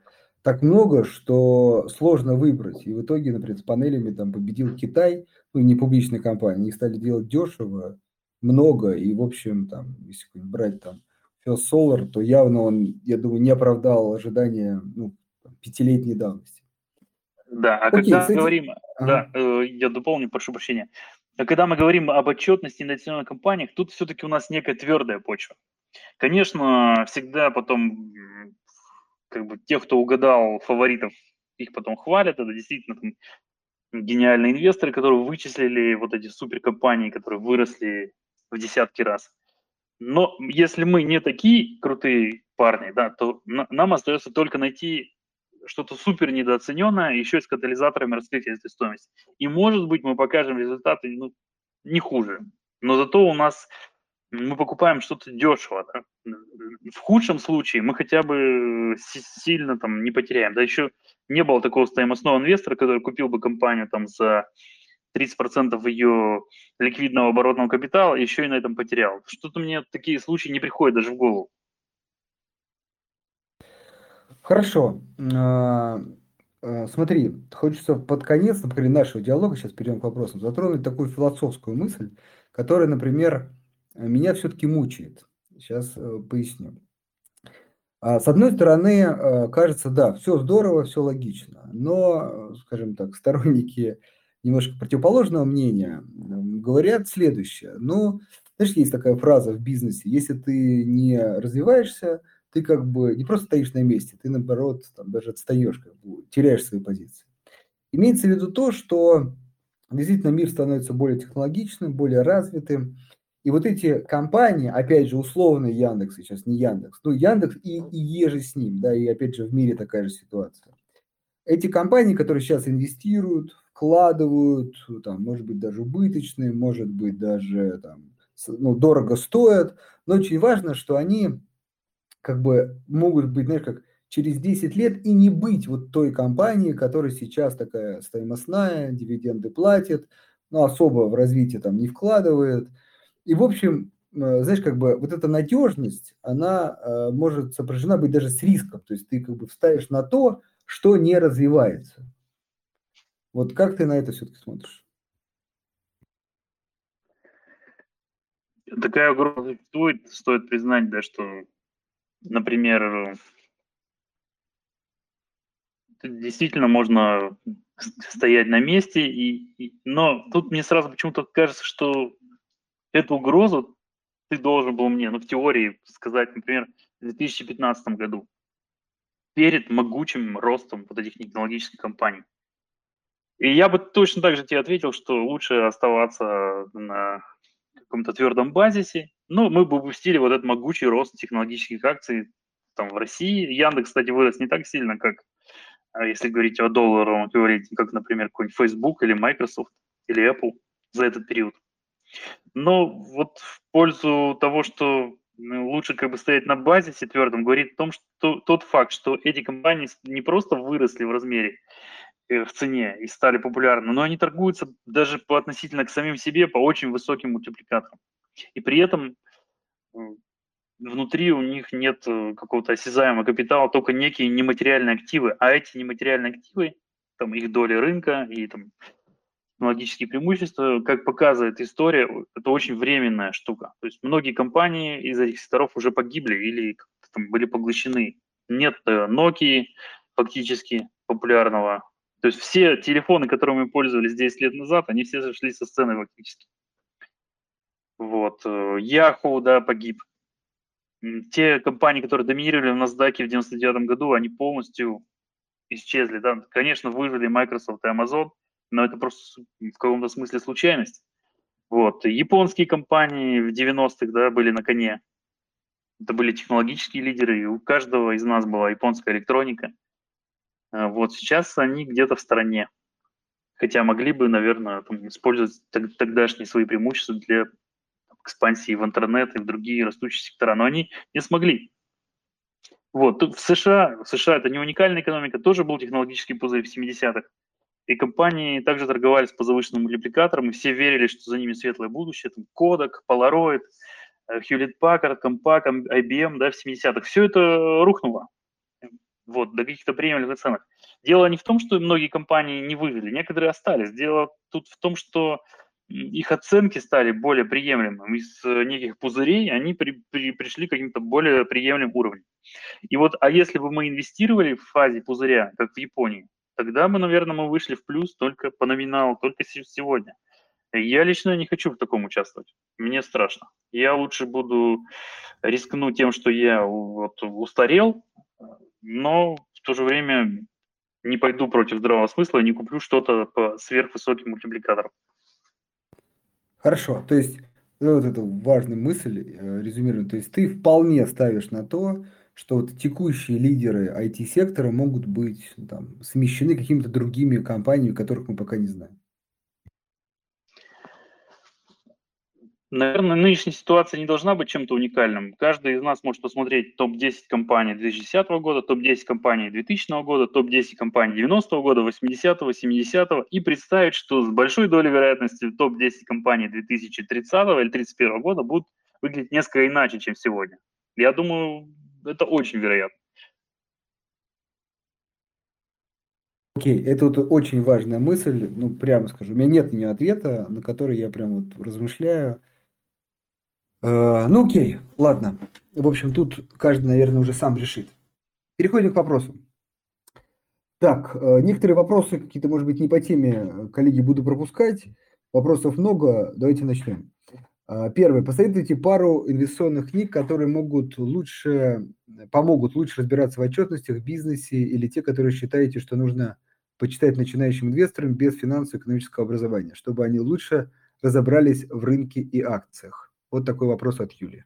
так много, что сложно выбрать. И в итоге, например, с панелями там победил Китай, ну, не публичная компания, они стали делать дешево, много, и, в общем, там, если брать там First Solar, то явно он, я думаю, не оправдал ожидания ну, пятилетней давности. Да, а Окей, когда мы говорим, ага. да, э, я дополню, прошу прощения, а когда мы говорим об отчетности инвестиционных компаниях, тут все-таки у нас некая твердая почва. Конечно, всегда потом как бы тех, кто угадал фаворитов, их потом хвалят, это действительно там, гениальные инвесторы, которые вычислили вот эти суперкомпании, которые выросли в десятки раз. Но если мы не такие крутые парни, да, то на, нам остается только найти что-то супер недооцененное, еще с катализаторами раскрытия этой стоимости. И, может быть, мы покажем результаты ну, не хуже. Но зато у нас мы покупаем что-то дешево. Да? В худшем случае мы хотя бы сильно там не потеряем. Да еще не было такого стоимостного инвестора, который купил бы компанию там за 30% ее ликвидного оборотного капитала, еще и на этом потерял. Что-то мне такие случаи не приходят даже в голову. Хорошо. А, э, смотри, хочется под конец, например, нашего диалога, сейчас перейдем к вопросам, затронуть такую философскую мысль, которая, например, меня все-таки мучает. Сейчас э, поясню. А, с одной стороны, э, кажется, да, все здорово, все логично, но, скажем так, сторонники немножко противоположного мнения говорят следующее. Ну, знаешь, есть такая фраза в бизнесе, если ты не развиваешься, ты как бы не просто стоишь на месте, ты наоборот там, даже отстаешь, как бы, теряешь свои позиции. Имеется в виду то, что действительно мир становится более технологичным, более развитым, и вот эти компании, опять же, условный Яндекс, сейчас не Яндекс, ну, Яндекс и, и еже с ним, да, и опять же в мире такая же ситуация. Эти компании, которые сейчас инвестируют, вкладывают, там, может быть, даже убыточные, может быть, даже там, ну, дорого стоят, но очень важно, что они как бы могут быть, знаешь, как через 10 лет и не быть вот той компанией, которая сейчас такая стоимостная, дивиденды платит, но особо в развитие там не вкладывает. И, в общем, э, знаешь, как бы вот эта надежность, она э, может сопряжена быть даже с риском. То есть ты как бы вставишь на то, что не развивается. Вот как ты на это все-таки смотришь? Такая угроза существует, стоит признать, да, что например, действительно можно стоять на месте, и, и, но тут мне сразу почему-то кажется, что эту угрозу ты должен был мне, ну, в теории сказать, например, в 2015 году, перед могучим ростом вот этих технологических компаний. И я бы точно так же тебе ответил, что лучше оставаться на каком-то твердом базисе, ну, мы бы упустили вот этот могучий рост технологических акций там в России. Яндекс, кстати, вырос не так сильно, как а, если говорить о долларовом эквиваленте, как, например, какой-нибудь Facebook или Microsoft или Apple за этот период. Но вот в пользу того, что ну, лучше как бы стоять на базисе твердом, говорит о том, что тот факт, что эти компании не просто выросли в размере, в цене и стали популярны, но они торгуются даже по относительно к самим себе по очень высоким мультипликаторам. И при этом внутри у них нет э, какого-то осязаемого капитала, только некие нематериальные активы. А эти нематериальные активы, там их доли рынка и там технологические преимущества, как показывает история, это очень временная штука. То есть многие компании из этих секторов уже погибли или там, были поглощены. Нет э, Nokia фактически популярного. То есть все телефоны, которыми мы пользовались 10 лет назад, они все зашли со сцены фактически. Вот. Э, Yahoo, да, погиб. Те компании, которые доминировали в NASDAQ в 99 году, они полностью исчезли. Да? Конечно, выжили Microsoft и Amazon, но это просто в каком-то смысле случайность. Вот. Японские компании в 90-х да, были на коне. Это были технологические лидеры, и у каждого из нас была японская электроника. А вот сейчас они где-то в стороне. Хотя могли бы, наверное, там, использовать тогдашние свои преимущества для экспансии в интернет и в другие растущие сектора, но они не смогли. Вот, тут в США, в США это не уникальная экономика, тоже был технологический пузырь в 70-х. И компании также торговались по завышенным мультипликаторам, и все верили, что за ними светлое будущее. Там Kodak, Polaroid, э, Hewlett Packard, Compaq, IBM да, в 70-х. Все это рухнуло вот, до каких-то приемлемых ценах. Дело не в том, что многие компании не выжили, некоторые остались. Дело тут в том, что их оценки стали более приемлемыми. Из э, неких пузырей они при, при, пришли к каким-то более приемлемым уровням. И вот, а если бы мы инвестировали в фазе пузыря, как в Японии, тогда мы, наверное, мы вышли в плюс только по номиналу, только сегодня. Я лично не хочу в таком участвовать. Мне страшно. Я лучше буду рискну тем, что я вот устарел, но в то же время не пойду против здравого смысла и не куплю что-то по сверхвысоким мультипликаторам. Хорошо, то есть ну, вот эту важную мысль э, резюмируем. То есть ты вполне ставишь на то, что вот текущие лидеры IT-сектора могут быть ну, там, смещены какими-то другими компаниями, которых мы пока не знаем. Наверное, нынешняя ситуация не должна быть чем-то уникальным. Каждый из нас может посмотреть топ-10 компаний 2010 года, топ-10 компаний 2000 года, топ-10 компаний 90 года, 80 70 и представить, что с большой долей вероятности топ-10 компаний 2030 или 31 года будут выглядеть несколько иначе, чем сегодня. Я думаю, это очень вероятно. Окей, это вот очень важная мысль, ну, прямо скажу. У меня нет ни ответа, на который я прям вот размышляю. Э, ну, окей, ладно. В общем, тут каждый, наверное, уже сам решит. Переходим к вопросу. Так, э, некоторые вопросы какие-то, может быть, не по теме, коллеги, буду пропускать. Вопросов много, давайте начнем. Первый. Посоветуйте пару инвестиционных книг, которые могут лучше, помогут лучше разбираться в отчетностях, в бизнесе или те, которые считаете, что нужно почитать начинающим инвесторам без финансово-экономического образования, чтобы они лучше разобрались в рынке и акциях. Вот такой вопрос от Юли.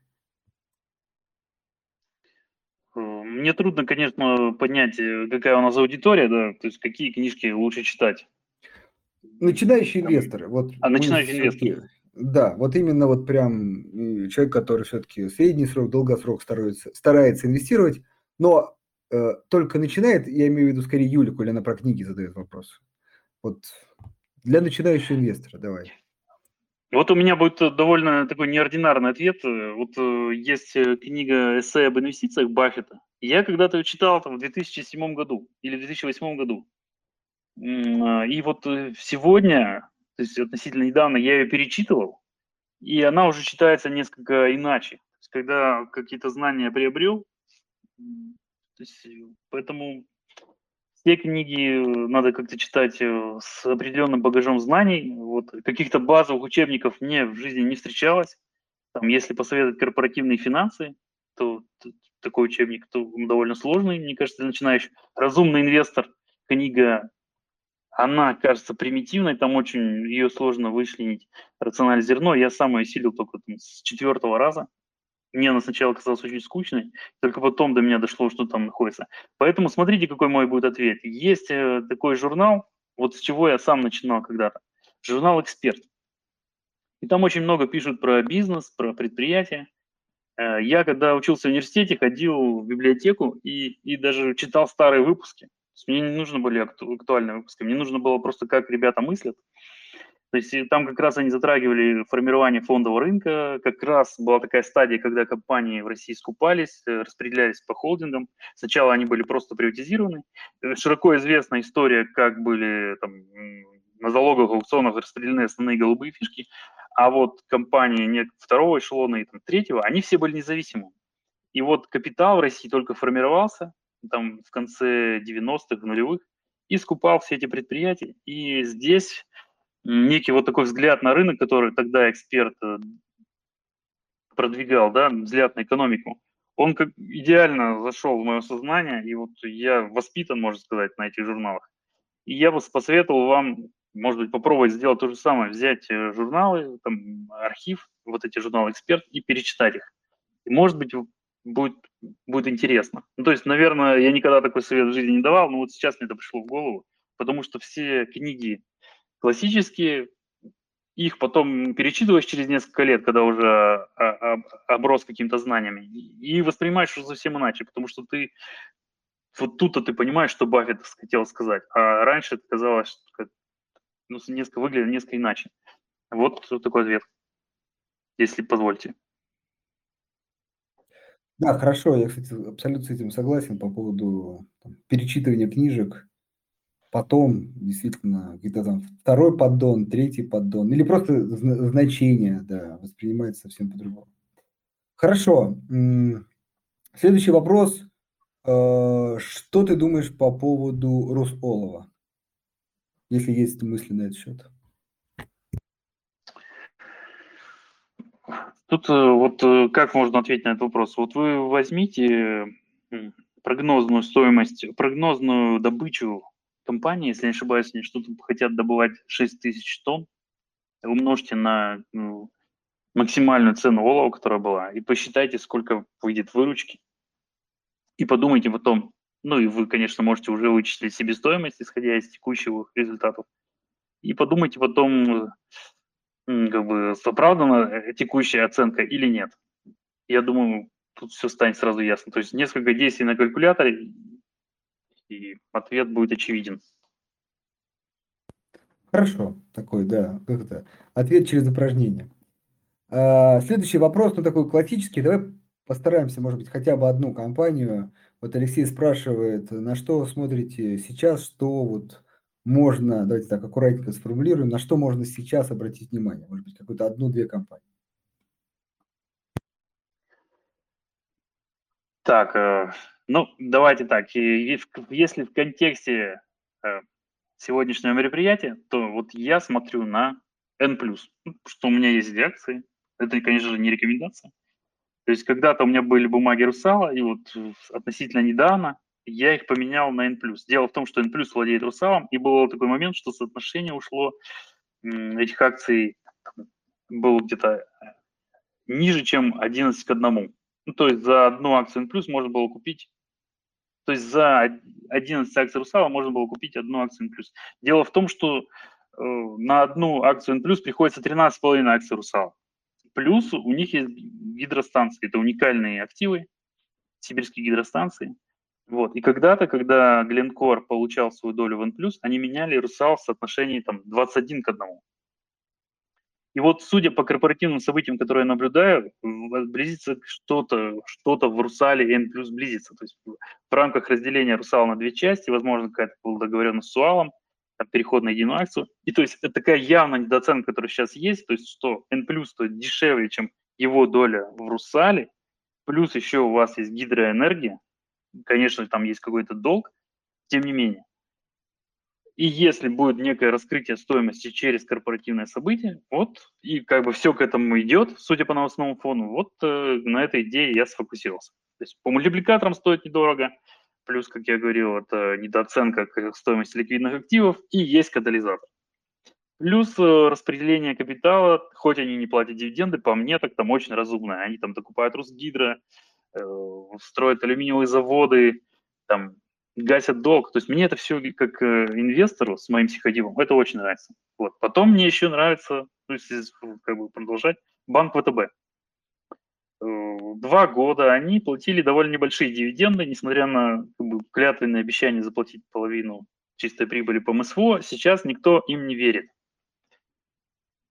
Мне трудно, конечно, понять, э, какая у нас аудитория, да, то есть какие книжки лучше читать. Начинающие инвесторы. Вот а начинающие инвесторы. Да, вот именно вот прям человек, который все-таки средний срок, долгосрок старается, старается инвестировать, но э, только начинает, я имею в виду скорее Юлю, коли она про книги задает вопрос. Вот для начинающего инвестора, давай. Вот у меня будет довольно такой неординарный ответ. Вот э, есть э, книга эссе об инвестициях Баффета. Я когда-то ее читал там, в 2007 году или в 2008 году. А, и вот э, сегодня, то есть относительно недавно, я ее перечитывал, и она уже читается несколько иначе. То есть, когда какие-то знания приобрел, то есть, поэтому все книги надо как-то читать э, с определенным багажом знаний. Вот каких-то базовых учебников мне в жизни не встречалось. Там, если посоветовать корпоративные финансы, то такой учебник, то он довольно сложный, мне кажется, начинающий. «Разумный инвестор» книга, она кажется примитивной, там очень ее сложно вычленить рациональное зерно. Я сам ее осилил только там, с четвертого раза. Мне она сначала казалась очень скучной, только потом до меня дошло, что там находится. Поэтому смотрите, какой мой будет ответ. Есть э, такой журнал, вот с чего я сам начинал когда-то. Журнал «Эксперт». И там очень много пишут про бизнес, про предприятия. Э, я, когда учился в университете, ходил в библиотеку и, и даже читал старые выпуски. Мне не нужны были актуальные выпуски, мне нужно было просто, как ребята мыслят. То есть там как раз они затрагивали формирование фондового рынка, как раз была такая стадия, когда компании в России скупались, э, распределялись по холдингам. Сначала они были просто приватизированы. Э, широко известна история, как были там, на залоговых аукционах распределены основные голубые фишки, а вот компании нет второго эшелона и там, третьего, они все были независимы. И вот капитал в России только формировался там в конце 90-х, нулевых, и скупал все эти предприятия. И здесь некий вот такой взгляд на рынок, который тогда эксперт э, продвигал, да, взгляд на экономику, он как идеально зашел в мое сознание, и вот я воспитан, можно сказать, на этих журналах. И я бы посоветовал вам, может быть, попробовать сделать то же самое, взять э, журналы, там, архив, вот эти журналы «Эксперт» и перечитать их. И, может быть, будет, будет интересно. Ну, то есть, наверное, я никогда такой совет в жизни не давал, но вот сейчас мне это пришло в голову, потому что все книги классические, их потом перечитываешь через несколько лет, когда уже а, а, оброс какими-то знаниями, и воспринимаешь уже совсем иначе, потому что ты вот тут-то ты понимаешь, что Баффет хотел сказать, а раньше это казалось, ну, несколько выглядит несколько иначе. Вот такой ответ, если позвольте. Да, хорошо, я, кстати, абсолютно с этим согласен по поводу там, перечитывания книжек потом действительно где-то там второй поддон, третий поддон, или просто значение, да, воспринимается совсем по-другому. Хорошо. Следующий вопрос. Э, что ты думаешь по поводу Росолова? Если есть мысли на этот счет. Тут э, вот э, как можно ответить на этот вопрос? Вот вы возьмите прогнозную стоимость, прогнозную добычу компании, если не ошибаюсь, они что-то хотят добывать 6 тысяч тонн, умножьте на ну, максимальную цену олова, которая была, и посчитайте, сколько выйдет выручки, и подумайте потом, ну и вы, конечно, можете уже вычислить себестоимость, исходя из текущих результатов, и подумайте потом, как бы, оправдана текущая оценка или нет. Я думаю, тут все станет сразу ясно. То есть несколько действий на калькуляторе, и ответ будет очевиден. Хорошо, такой, да, как это, ответ через упражнение. А, следующий вопрос, ну такой классический, давай постараемся, может быть, хотя бы одну компанию Вот Алексей спрашивает, на что смотрите сейчас, что вот можно, давайте так аккуратненько сформулируем, на что можно сейчас обратить внимание? Может быть, какую-то одну-две компании? Так, э, ну, давайте так. Если в контексте э, сегодняшнего мероприятия, то вот я смотрю на N+, ну, что у меня есть акции. Это, конечно же, не рекомендация. То есть когда-то у меня были бумаги Русала, и вот относительно недавно я их поменял на N+. Дело в том, что N+, владеет Русалом, и был такой момент, что соотношение ушло этих акций было где-то э, ниже, чем 11 к 1. Ну, то есть за одну акцию N+, можно было купить то есть за 11 акций Русала можно было купить одну акцию N+. Дело в том, что э, на одну акцию N+, приходится 13,5 акций Русала. Плюс у них есть гидростанции. Это уникальные активы, сибирские гидростанции. Вот. И когда-то, когда Гленкор получал свою долю в N+, они меняли Русал в соотношении там, 21 к 1. И вот, судя по корпоративным событиям, которые я наблюдаю, близится что-то, что-то в Русале N плюс близится. То есть в рамках разделения Русала на две части, возможно, какая-то была договоренность с Суалом, переход на единую акцию. И то есть это такая явная недооценка, которая сейчас есть, то есть что N плюс стоит дешевле, чем его доля в Русале, плюс еще у вас есть гидроэнергия, конечно, там есть какой-то долг, тем не менее. И если будет некое раскрытие стоимости через корпоративное событие, вот, и как бы все к этому идет, судя по новостному фону, вот э, на этой идее я сфокусировался. То есть по мультипликаторам стоит недорого, плюс, как я говорил, это недооценка стоимости ликвидных активов, и есть катализатор. Плюс э, распределение капитала, хоть они не платят дивиденды, по мне так там очень разумное. Они там докупают Русгидро, э, строят алюминиевые заводы, там гасят долг. То есть мне это все как э, инвестору с моим психодивом, это очень нравится. Вот. Потом мне еще нравится, то есть как бы продолжать, банк ВТБ. Э, два года они платили довольно небольшие дивиденды, несмотря на как бы, клятвенное обещание заплатить половину чистой прибыли по МСВО, сейчас никто им не верит.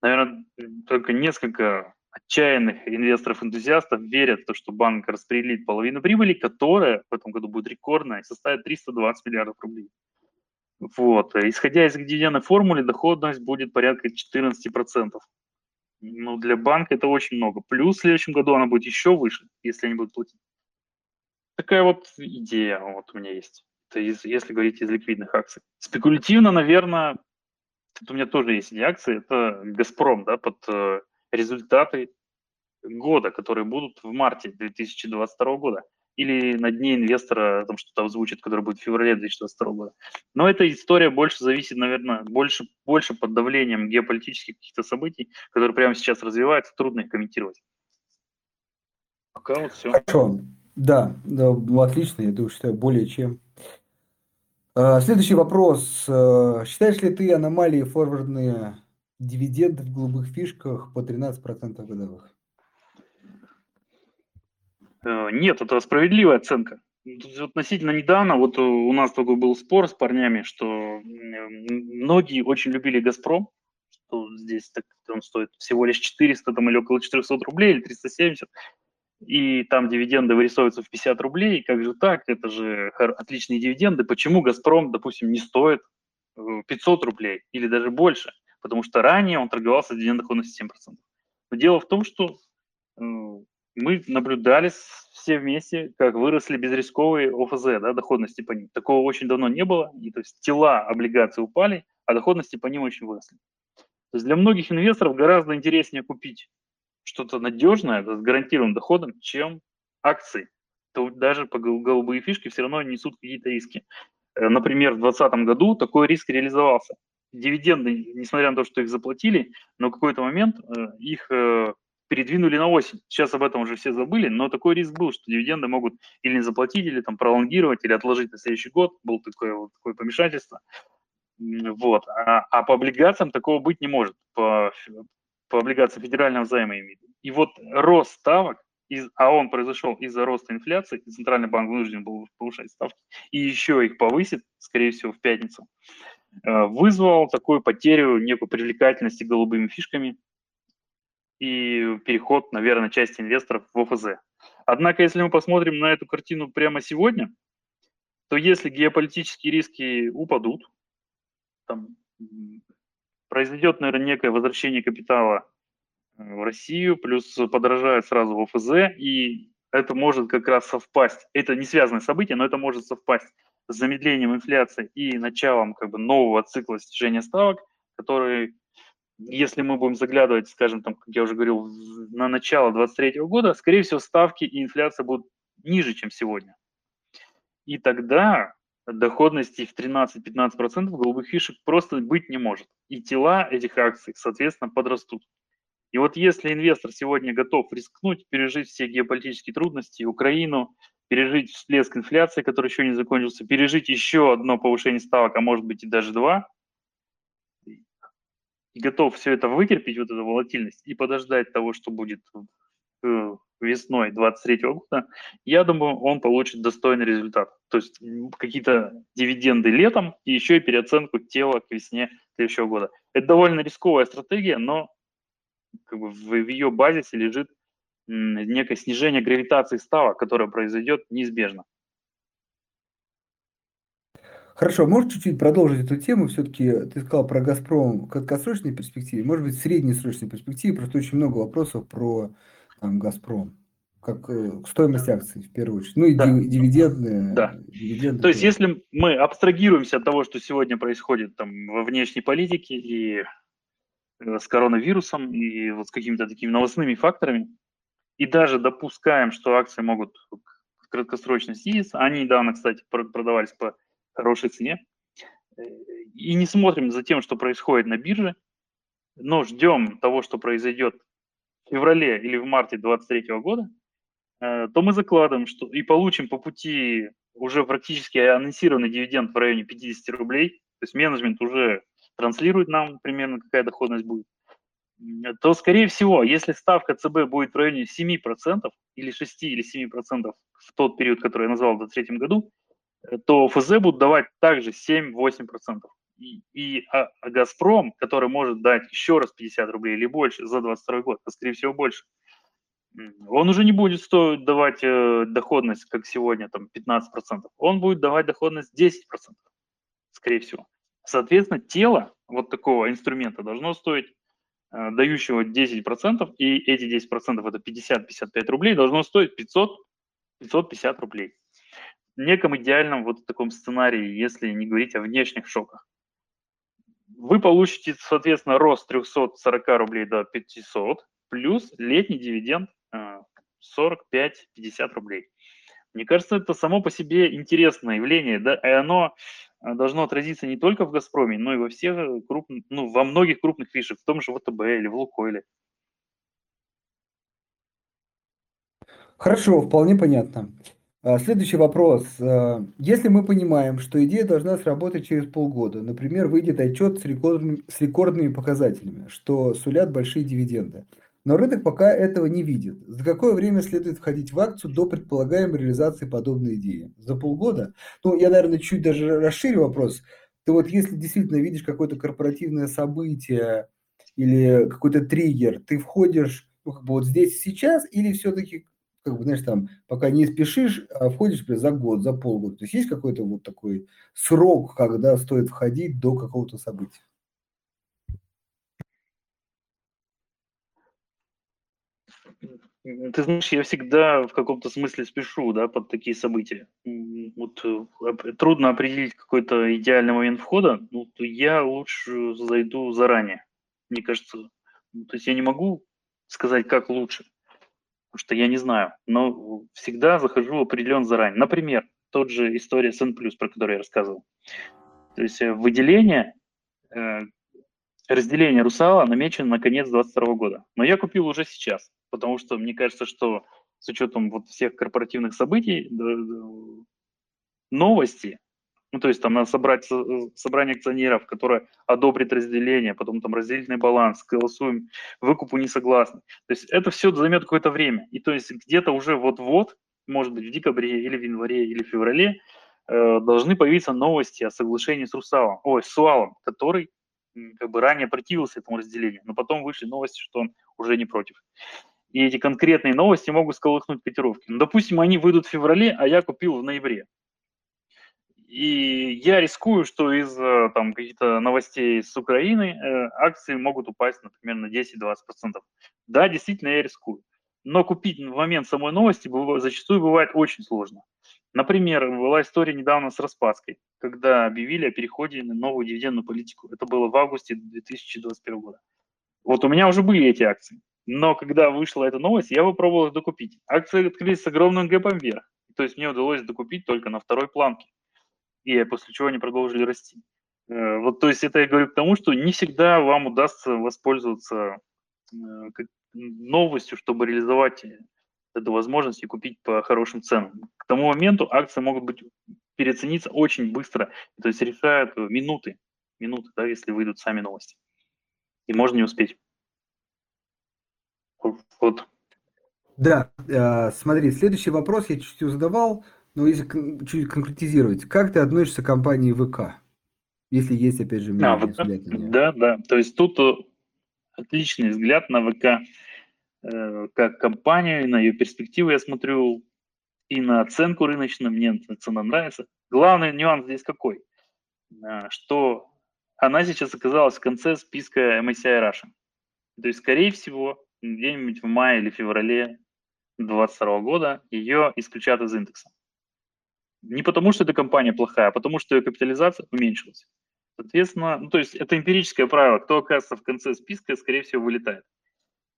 Наверное, только несколько отчаянных инвесторов-энтузиастов верят в то, что банк распределит половину прибыли, которая в этом году будет рекордная составит 320 миллиардов рублей. Вот. Исходя из дивидендной формулы, доходность будет порядка 14%. Ну, для банка это очень много. Плюс в следующем году она будет еще выше, если они будут платить. Такая вот идея вот у меня есть. Это из, если говорить из ликвидных акций. Спекулятивно, наверное, у меня тоже есть эти акции, это «Газпром», да, под э, результаты года, которые будут в марте 2022 года. Или на дне инвестора там что-то озвучит, который будет в феврале 2022 года. Но эта история больше зависит, наверное, больше, больше под давлением геополитических каких-то событий, которые прямо сейчас развиваются, трудно их комментировать. Пока вот все. Хорошо. Да, да, ну, отлично, я думаю, что более чем. А, следующий вопрос. А, считаешь ли ты аномалии форвардные дивиденды в голубых фишках по 13% годовых? Э, нет, это справедливая оценка. Относительно недавно, вот у нас такой был спор с парнями, что многие очень любили «Газпром», что здесь так, он стоит всего лишь 400 там, или около 400 рублей, или 370, и там дивиденды вырисовываются в 50 рублей, как же так, это же отличные дивиденды, почему «Газпром», допустим, не стоит 500 э, рублей или даже больше? Потому что ранее он торговался с дивидендом доходностью 7%. Но дело в том, что э, мы наблюдали все вместе, как выросли безрисковые ОФЗ, да, доходности по ним. Такого очень давно не было, и, то есть тела облигаций упали, а доходности по ним очень выросли. То есть для многих инвесторов гораздо интереснее купить что-то надежное, с гарантированным доходом, чем акции. То даже по голубые фишки все равно несут какие-то риски. Э, например, в 2020 году такой риск реализовался дивиденды, несмотря на то, что их заплатили, но в какой-то момент э, их э, передвинули на осень. Сейчас об этом уже все забыли, но такой риск был, что дивиденды могут или не заплатить, или там пролонгировать, или отложить на следующий год. Был такое, вот, такое помешательство. Вот. А, а по облигациям такого быть не может. По, по облигациям федерального займа имею И вот рост ставок, из, а он произошел из-за роста инфляции, Центральный банк вынужден был повышать ставки, и еще их повысит, скорее всего, в пятницу. Э, вызвал такую потерю некой привлекательности голубыми фишками и переход, наверное, части инвесторов в ОФЗ. Однако, если мы посмотрим на эту картину прямо сегодня, то если геополитические риски упадут, там, произойдет, наверное, некое возвращение капитала э, в Россию, плюс подорожает сразу в ОФЗ, и это может как раз совпасть. Это не связанное событие, но это может совпасть замедлением инфляции и началом как бы нового цикла снижения ставок, который, если мы будем заглядывать, скажем, там, как я уже говорил, на начало 2023 года, скорее всего, ставки и инфляция будут ниже, чем сегодня. И тогда доходности в 13-15% голубых фишек просто быть не может. И тела этих акций, соответственно, подрастут. И вот если инвестор сегодня готов рискнуть, пережить все геополитические трудности, Украину, пережить всплеск инфляции, который еще не закончился, пережить еще одно повышение ставок, а может быть и даже два, и готов все это вытерпеть, вот эту волатильность, и подождать того, что будет весной 23 года, я думаю, он получит достойный результат. То есть какие-то дивиденды летом и еще и переоценку тела к весне следующего года. Это довольно рисковая стратегия, но как бы в ее базисе лежит некое снижение гравитации ставок, которое произойдет неизбежно. Хорошо, можешь чуть-чуть продолжить эту тему? Все-таки ты сказал про «Газпром» в краткосрочной перспективе, может быть, в среднесрочной перспективе, просто очень много вопросов про там, «Газпром». Как э, стоимость акций, в первую очередь. Ну и да. дивидендные. Да. Дивиденды, То есть, если мы абстрагируемся от того, что сегодня происходит там во внешней политике и э, с коронавирусом, и вот с какими-то такими новостными факторами, и даже допускаем, что акции могут краткосрочно снизиться, они недавно, кстати, продавались по хорошей цене, э, и не смотрим за тем, что происходит на бирже, но ждем того, что произойдет в феврале или в марте 2023 года, э, то мы закладываем что, и получим по пути уже практически анонсированный дивиденд в районе 50 рублей, то есть менеджмент уже транслирует нам примерно, какая доходность будет, то, скорее всего, если ставка ЦБ будет в районе 7% или 6 или 7% в тот период, который я назвал в 2023 году, э, то ФЗ будут давать также 7-8% и, и а, а «Газпром», который может дать еще раз 50 рублей или больше за 22 год, а скорее всего больше, он уже не будет стоить давать э, доходность, как сегодня, там 15%. Он будет давать доходность 10%, скорее всего. Соответственно, тело вот такого инструмента должно стоить, дающего 10%, и эти 10% это 50-55 рублей, должно стоить 500 550 рублей. В неком идеальном вот таком сценарии, если не говорить о внешних шоках вы получите, соответственно, рост 340 рублей до 500, плюс летний дивиденд 45-50 э, рублей. Мне кажется, это само по себе интересное явление, да, и оно э, должно отразиться не только в «Газпроме», но и во всех крупных, ну, во многих крупных фишах, в том же ВТБ или в «Лукойле». Хорошо, вполне понятно. А, следующий вопрос. А, если мы понимаем, что идея должна сработать через полгода, например, выйдет отчет с рекордными, с рекордными показателями, что сулят большие дивиденды, но рынок пока этого не видит. За какое время следует входить в акцию до предполагаемой реализации подобной идеи? За полгода? Ну, я, наверное, чуть даже расширю вопрос. Ты вот если действительно видишь какое-то корпоративное событие или какой-то триггер, ты входишь ну, как бы вот здесь сейчас или все-таки как бы, знаешь, там, пока не спешишь, а входишь например, за год, за полгода. То есть есть какой-то вот такой срок, когда стоит входить до какого-то события? Ты знаешь, я всегда в каком-то смысле спешу, да, под такие события. Вот э, трудно определить какой-то идеальный момент входа, ну, то я лучше зайду заранее, мне кажется. То есть я не могу сказать, как лучше потому что я не знаю, но всегда захожу определен заранее. Например, тот же история с N+, про которую я рассказывал. То есть э, выделение, э, разделение русала намечено на конец 2022 года. Но я купил уже сейчас, потому что мне кажется, что с учетом вот всех корпоративных событий, новости, ну, то есть там надо собрать собрание акционеров, которое одобрит разделение, потом там разделительный баланс, голосуем, выкупу не согласны. То есть это все займет какое-то время. И то есть где-то уже вот-вот, может быть, в декабре или в январе или в феврале э, должны появиться новости о соглашении с Русалом, ой, с Суалом, который как бы ранее противился этому разделению, но потом вышли новости, что он уже не против. И эти конкретные новости могут сколыхнуть котировки. Ну, допустим, они выйдут в феврале, а я купил в ноябре. И я рискую, что из там каких-то новостей с Украины э, акции могут упасть, например, на 10-20%. Да, действительно, я рискую. Но купить в момент самой новости зачастую бывает очень сложно. Например, была история недавно с Распадской, когда объявили о переходе на новую дивидендную политику. Это было в августе 2021 года. Вот у меня уже были эти акции. Но когда вышла эта новость, я попробовал их докупить. Акции открылись с огромным гэпом вверх. То есть мне удалось докупить только на второй планке и после чего они продолжили расти. Э, вот, то есть это я говорю к тому, что не всегда вам удастся воспользоваться э, новостью, чтобы реализовать эту возможность и купить по хорошим ценам. К тому моменту акции могут быть переоцениться очень быстро, то есть решают минуты, минуты, да, если выйдут сами новости. И можно не успеть. Вот. Да, э, смотри, следующий вопрос я чуть-чуть задавал. Ну, если чуть конкретизировать, как ты относишься к компании ВК? Если есть, опять же, мнение, а, ВК? взгляд на нее. Да, да. То есть тут э, отличный взгляд на ВК э, как компанию, на ее перспективы я смотрю, и на оценку рыночную, мне цена нравится. Главный нюанс здесь какой? Что она сейчас оказалась в конце списка MSCI Russia. То есть, скорее всего, где-нибудь в мае или феврале 2022 года ее исключат из индекса. Не потому, что эта компания плохая, а потому, что ее капитализация уменьшилась. Соответственно, ну, то есть это эмпирическое правило. Кто оказывается в конце списка, скорее всего, вылетает.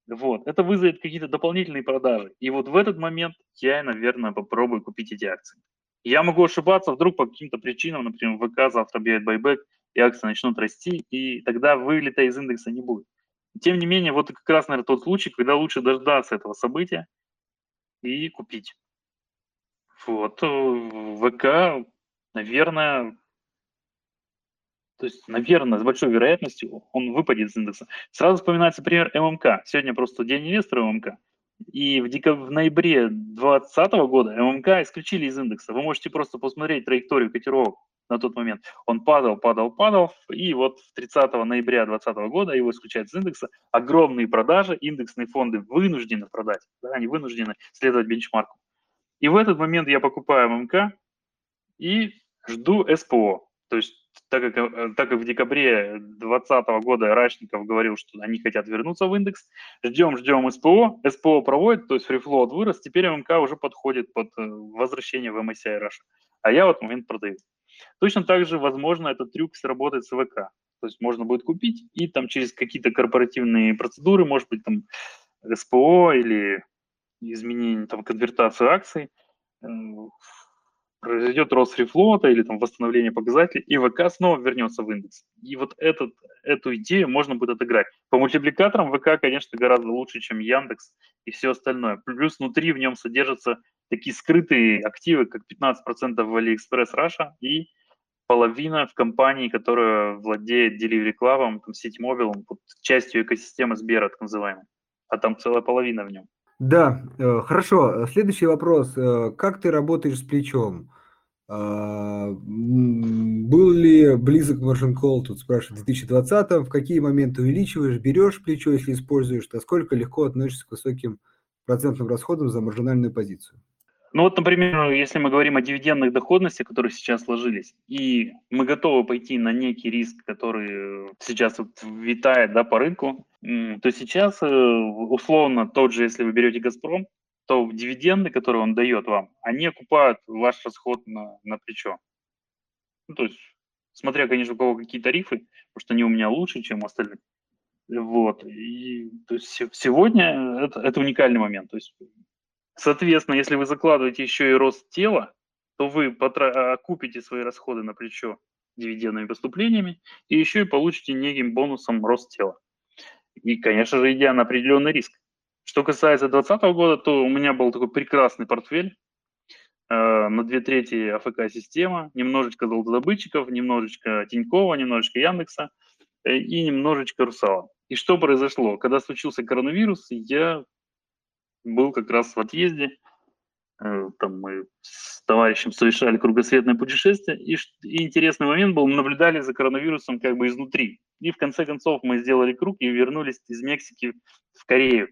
Вот. Это вызовет какие-то дополнительные продажи. И вот в этот момент я, наверное, попробую купить эти акции. Я могу ошибаться, вдруг по каким-то причинам, например, ВК завтра объявит байбек, и акции начнут расти, и тогда вылета из индекса не будет. Тем не менее, вот как раз, наверное, тот случай, когда лучше дождаться этого события и купить. Вот, э, ВК, наверное, то есть, наверное, с большой вероятностью он выпадет из индекса. Сразу вспоминается пример ММК. Сегодня просто день инвестора ММК. И в, декаб... в ноябре 2020 года ММК исключили из индекса. Вы можете просто посмотреть траекторию котировок на тот момент. Он падал, падал, падал, и вот 30 ноября 2020 года его исключают из индекса. Огромные продажи, индексные фонды вынуждены продать, да, они вынуждены следовать бенчмарку. И в этот момент я покупаю ММК и жду СПО. То есть так как, э, так как в декабре 2020 года Рачников говорил, что они хотят вернуться в индекс, ждем, ждем СПО, СПО проводит, то есть фрифлоут вырос, теперь ММК уже подходит под э, возвращение в MSCI Russia. А я в этот момент продаю. Точно так же, возможно, этот трюк сработает с ВК. То есть можно будет купить и там через какие-то корпоративные процедуры, может быть, там СПО или изменение, там, конвертацию акций, э, произойдет рост фрифлота или там восстановление показателей, и ВК снова вернется в индекс. И вот этот, эту идею можно будет отыграть. По мультипликаторам ВК, конечно, гораздо лучше, чем Яндекс и все остальное. Плюс внутри в нем содержатся такие скрытые активы, как 15% в AliExpress Russia и половина в компании, которая владеет Delivery Club, там, Сеть-мобилом, частью экосистемы Сбера, так называемой. А там целая половина в нем. Да, э, хорошо. Следующий вопрос. Э, как ты работаешь с плечом? А, был ли близок margin call, тут спрашивают, в 2020 в какие моменты увеличиваешь, берешь плечо, если используешь, насколько легко относишься к высоким процентным расходам за маржинальную позицию? Ну вот, например, если мы говорим о дивидендных доходности, которые сейчас сложились, и мы готовы пойти на некий риск, который сейчас вот витает да, по рынку, то сейчас э, условно тот же, если вы берете «Газпром», то дивиденды, которые он дает вам, они окупают ваш расход на, на плечо. Ну, то есть, смотря, конечно, у кого какие тарифы, потому что они у меня лучше, чем у остальных. Вот. И, то есть сегодня это, это уникальный момент. То есть Соответственно, если вы закладываете еще и рост тела, то вы потра- окупите свои расходы на плечо дивидендными поступлениями и еще и получите неким бонусом рост тела. И, конечно же, идя на определенный риск. Что касается 2020 года, то у меня был такой прекрасный портфель э, на две трети АФК-система, немножечко золотодобытчиков, немножечко Тинькова, немножечко Яндекса э, и немножечко Русала. И что произошло? Когда случился коронавирус, я был как раз в отъезде. Э, там мы с товарищем совершали кругосветное путешествие. И, и интересный момент был, мы наблюдали за коронавирусом как бы изнутри. И в конце концов мы сделали круг и вернулись из Мексики в Корею.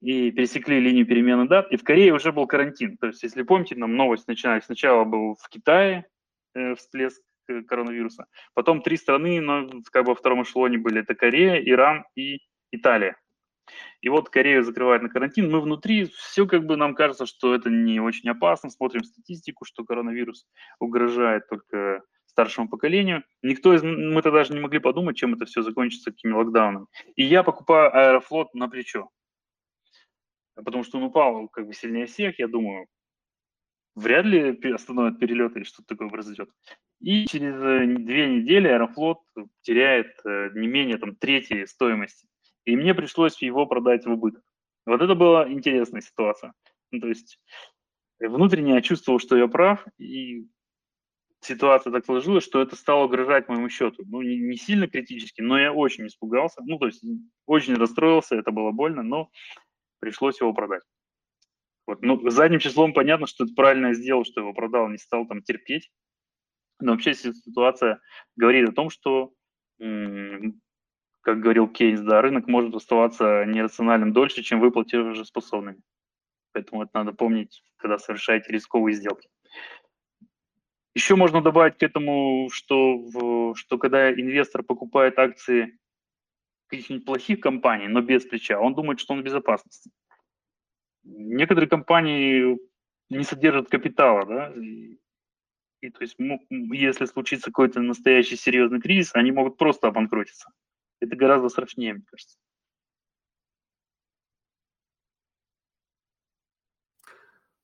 и пересекли линию перемены дат, и в Корее уже был карантин. То есть, если помните, нам новость начинали. Сначала был в Китае э, всплеск э, коронавируса, потом три страны, но как бы во втором эшелоне были, это Корея, Иран и Италия. И вот Корею закрывают на карантин, мы внутри, все как бы нам кажется, что это не очень опасно, смотрим статистику, что коронавирус угрожает только старшему поколению. Никто из мы тогда даже не могли подумать, чем это все закончится, какими локдаунами. И я покупаю Аэрофлот на плечо. Потому что он упал как бы сильнее всех, я думаю, вряд ли остановят перелеты или что-то такое произойдет. И через э, две недели Аэрофлот теряет э, не менее там трети стоимости и мне пришлось его продать в убыток. Вот это была интересная ситуация. Ну, то есть внутренне я чувствовал, что я прав, и ситуация так сложилась, что это стало угрожать моему счету. Ну, не, не сильно критически, но я очень испугался. Ну, то есть очень расстроился, это было больно, но пришлось его продать. Вот. Ну, задним числом понятно, что это правильно сделал, что его продал, не стал там терпеть. Но вообще ситуация говорит о том, что как говорил Кейнс, да, рынок может оставаться нерациональным дольше, чем вы платежеспособными. Поэтому это надо помнить, когда совершаете рисковые сделки. Еще можно добавить к этому, что, что когда инвестор покупает акции каких-нибудь плохих компаний, но без плеча, он думает, что он в безопасности. Некоторые компании не содержат капитала, да, и, и то есть если случится какой-то настоящий серьезный кризис, они могут просто обанкротиться. Это гораздо страшнее, мне кажется.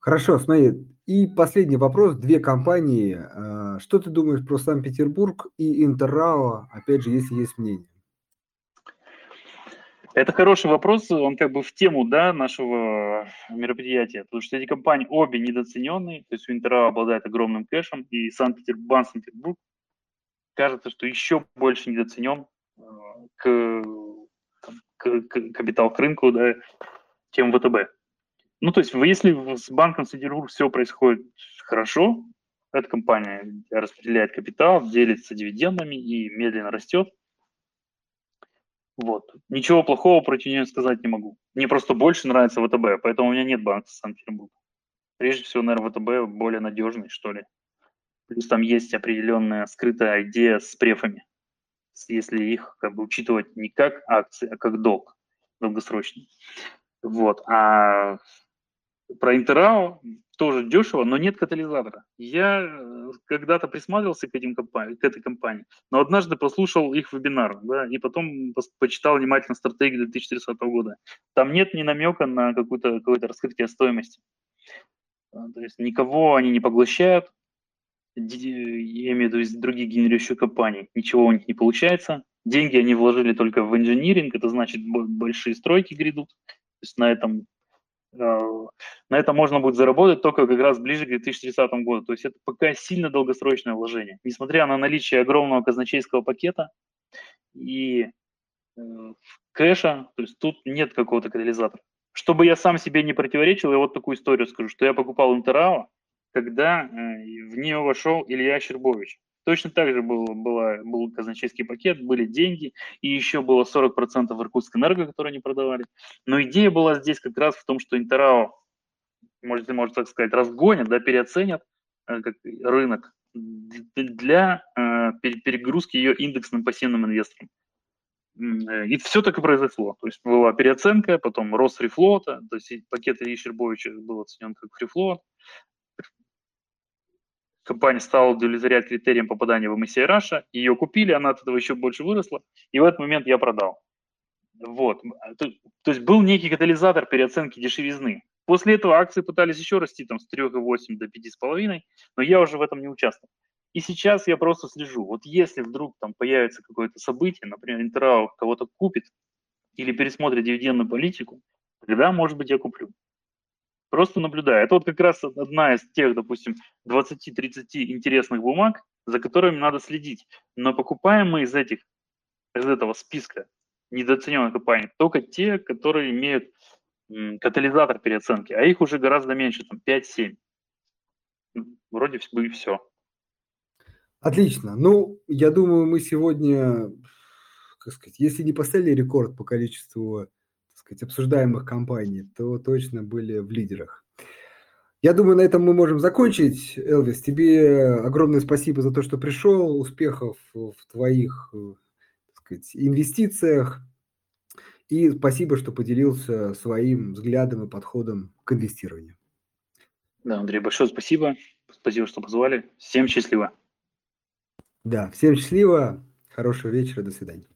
Хорошо, смотри. И последний вопрос. Две компании. А, что ты думаешь про Санкт-Петербург и Интеррао, опять же, если есть мнение? Это хороший вопрос, он как бы в тему да, нашего мероприятия, потому что эти компании обе недооцененные, то есть у Интера обладает огромным кэшем, и Санкт-Петербург, Санкт-Петербург кажется, что еще больше недооценен, к, к, к капитал к рынку, да, чем ВТБ. Ну, то есть, если с банком Санкт-Петербург все происходит хорошо, эта компания распределяет капитал, делится дивидендами и медленно растет. Вот. Ничего плохого против нее сказать не могу. Мне просто больше нравится ВТБ, поэтому у меня нет банка Санкт-Петербург. Прежде всего, наверное, ВТБ более надежный, что ли. Плюс там есть определенная скрытая идея с префами если их как бы учитывать не как акции, а как долг долгосрочный. Вот. А про Интерао тоже дешево, но нет катализатора. Я э, когда-то присматривался к, этим компаниям, к этой компании, но однажды послушал их вебинар, да, и потом почитал внимательно стратегию 2030 года. Там нет ни намека на какое-то какое раскрытие стоимости. А, то есть никого они не поглощают, я имею в виду других генерирующих компаний, ничего у них не получается. Деньги они вложили только в инжиниринг, это значит большие стройки грядут. То есть на этом, э, на этом можно будет заработать только как раз ближе к 2030 году. То есть это пока сильно долгосрочное вложение. Несмотря на наличие огромного казначейского пакета и э, кэша, то есть тут нет какого-то катализатора. Чтобы я сам себе не противоречил, я вот такую историю скажу, что я покупал Интерао, когда э, в нее вошел Илья Щербович. Точно так же был, была, был казначейский пакет, были деньги, и еще было 40% Иркутскэнерго, которые они продавали. Но идея была здесь как раз в том, что Интерао, может, можно так сказать, разгонят, да, переоценят э, как рынок для э, перегрузки ее индексным пассивным инвесторам. И все так и произошло. То есть была переоценка, потом рост фрифлота, то есть пакет Ильи Щербовича был оценен как фрифлот, компания стала удовлетворять критериям попадания в MSCI Russia, ее купили, она от этого еще больше выросла, и в этот момент я продал. Вот. То, то есть был некий катализатор переоценки дешевизны. После этого акции пытались еще расти там, с 3,8 до 5,5, но я уже в этом не участвовал. И сейчас я просто слежу. Вот если вдруг там появится какое-то событие, например, Интерау кого-то купит или пересмотрит дивидендную политику, тогда, может быть, я куплю. Просто наблюдаю. Это вот как раз одна из тех, допустим, 20-30 интересных бумаг, за которыми надо следить. Но покупаем мы из этих, из этого списка недооцененных компаний только те, которые имеют катализатор переоценки, а их уже гораздо меньше, там 5-7. Вроде бы и все. Отлично. Ну, я думаю, мы сегодня, как сказать, если не поставили рекорд по количеству сказать, обсуждаемых компаний, то точно были в лидерах. Я думаю, на этом мы можем закончить. Элвис, тебе огромное спасибо за то, что пришел. Успехов в твоих так сказать, инвестициях. И спасибо, что поделился своим взглядом и подходом к инвестированию. Да, Андрей, большое спасибо. Спасибо, что позвали. Всем счастливо. Да, всем счастливо. Хорошего вечера. До свидания.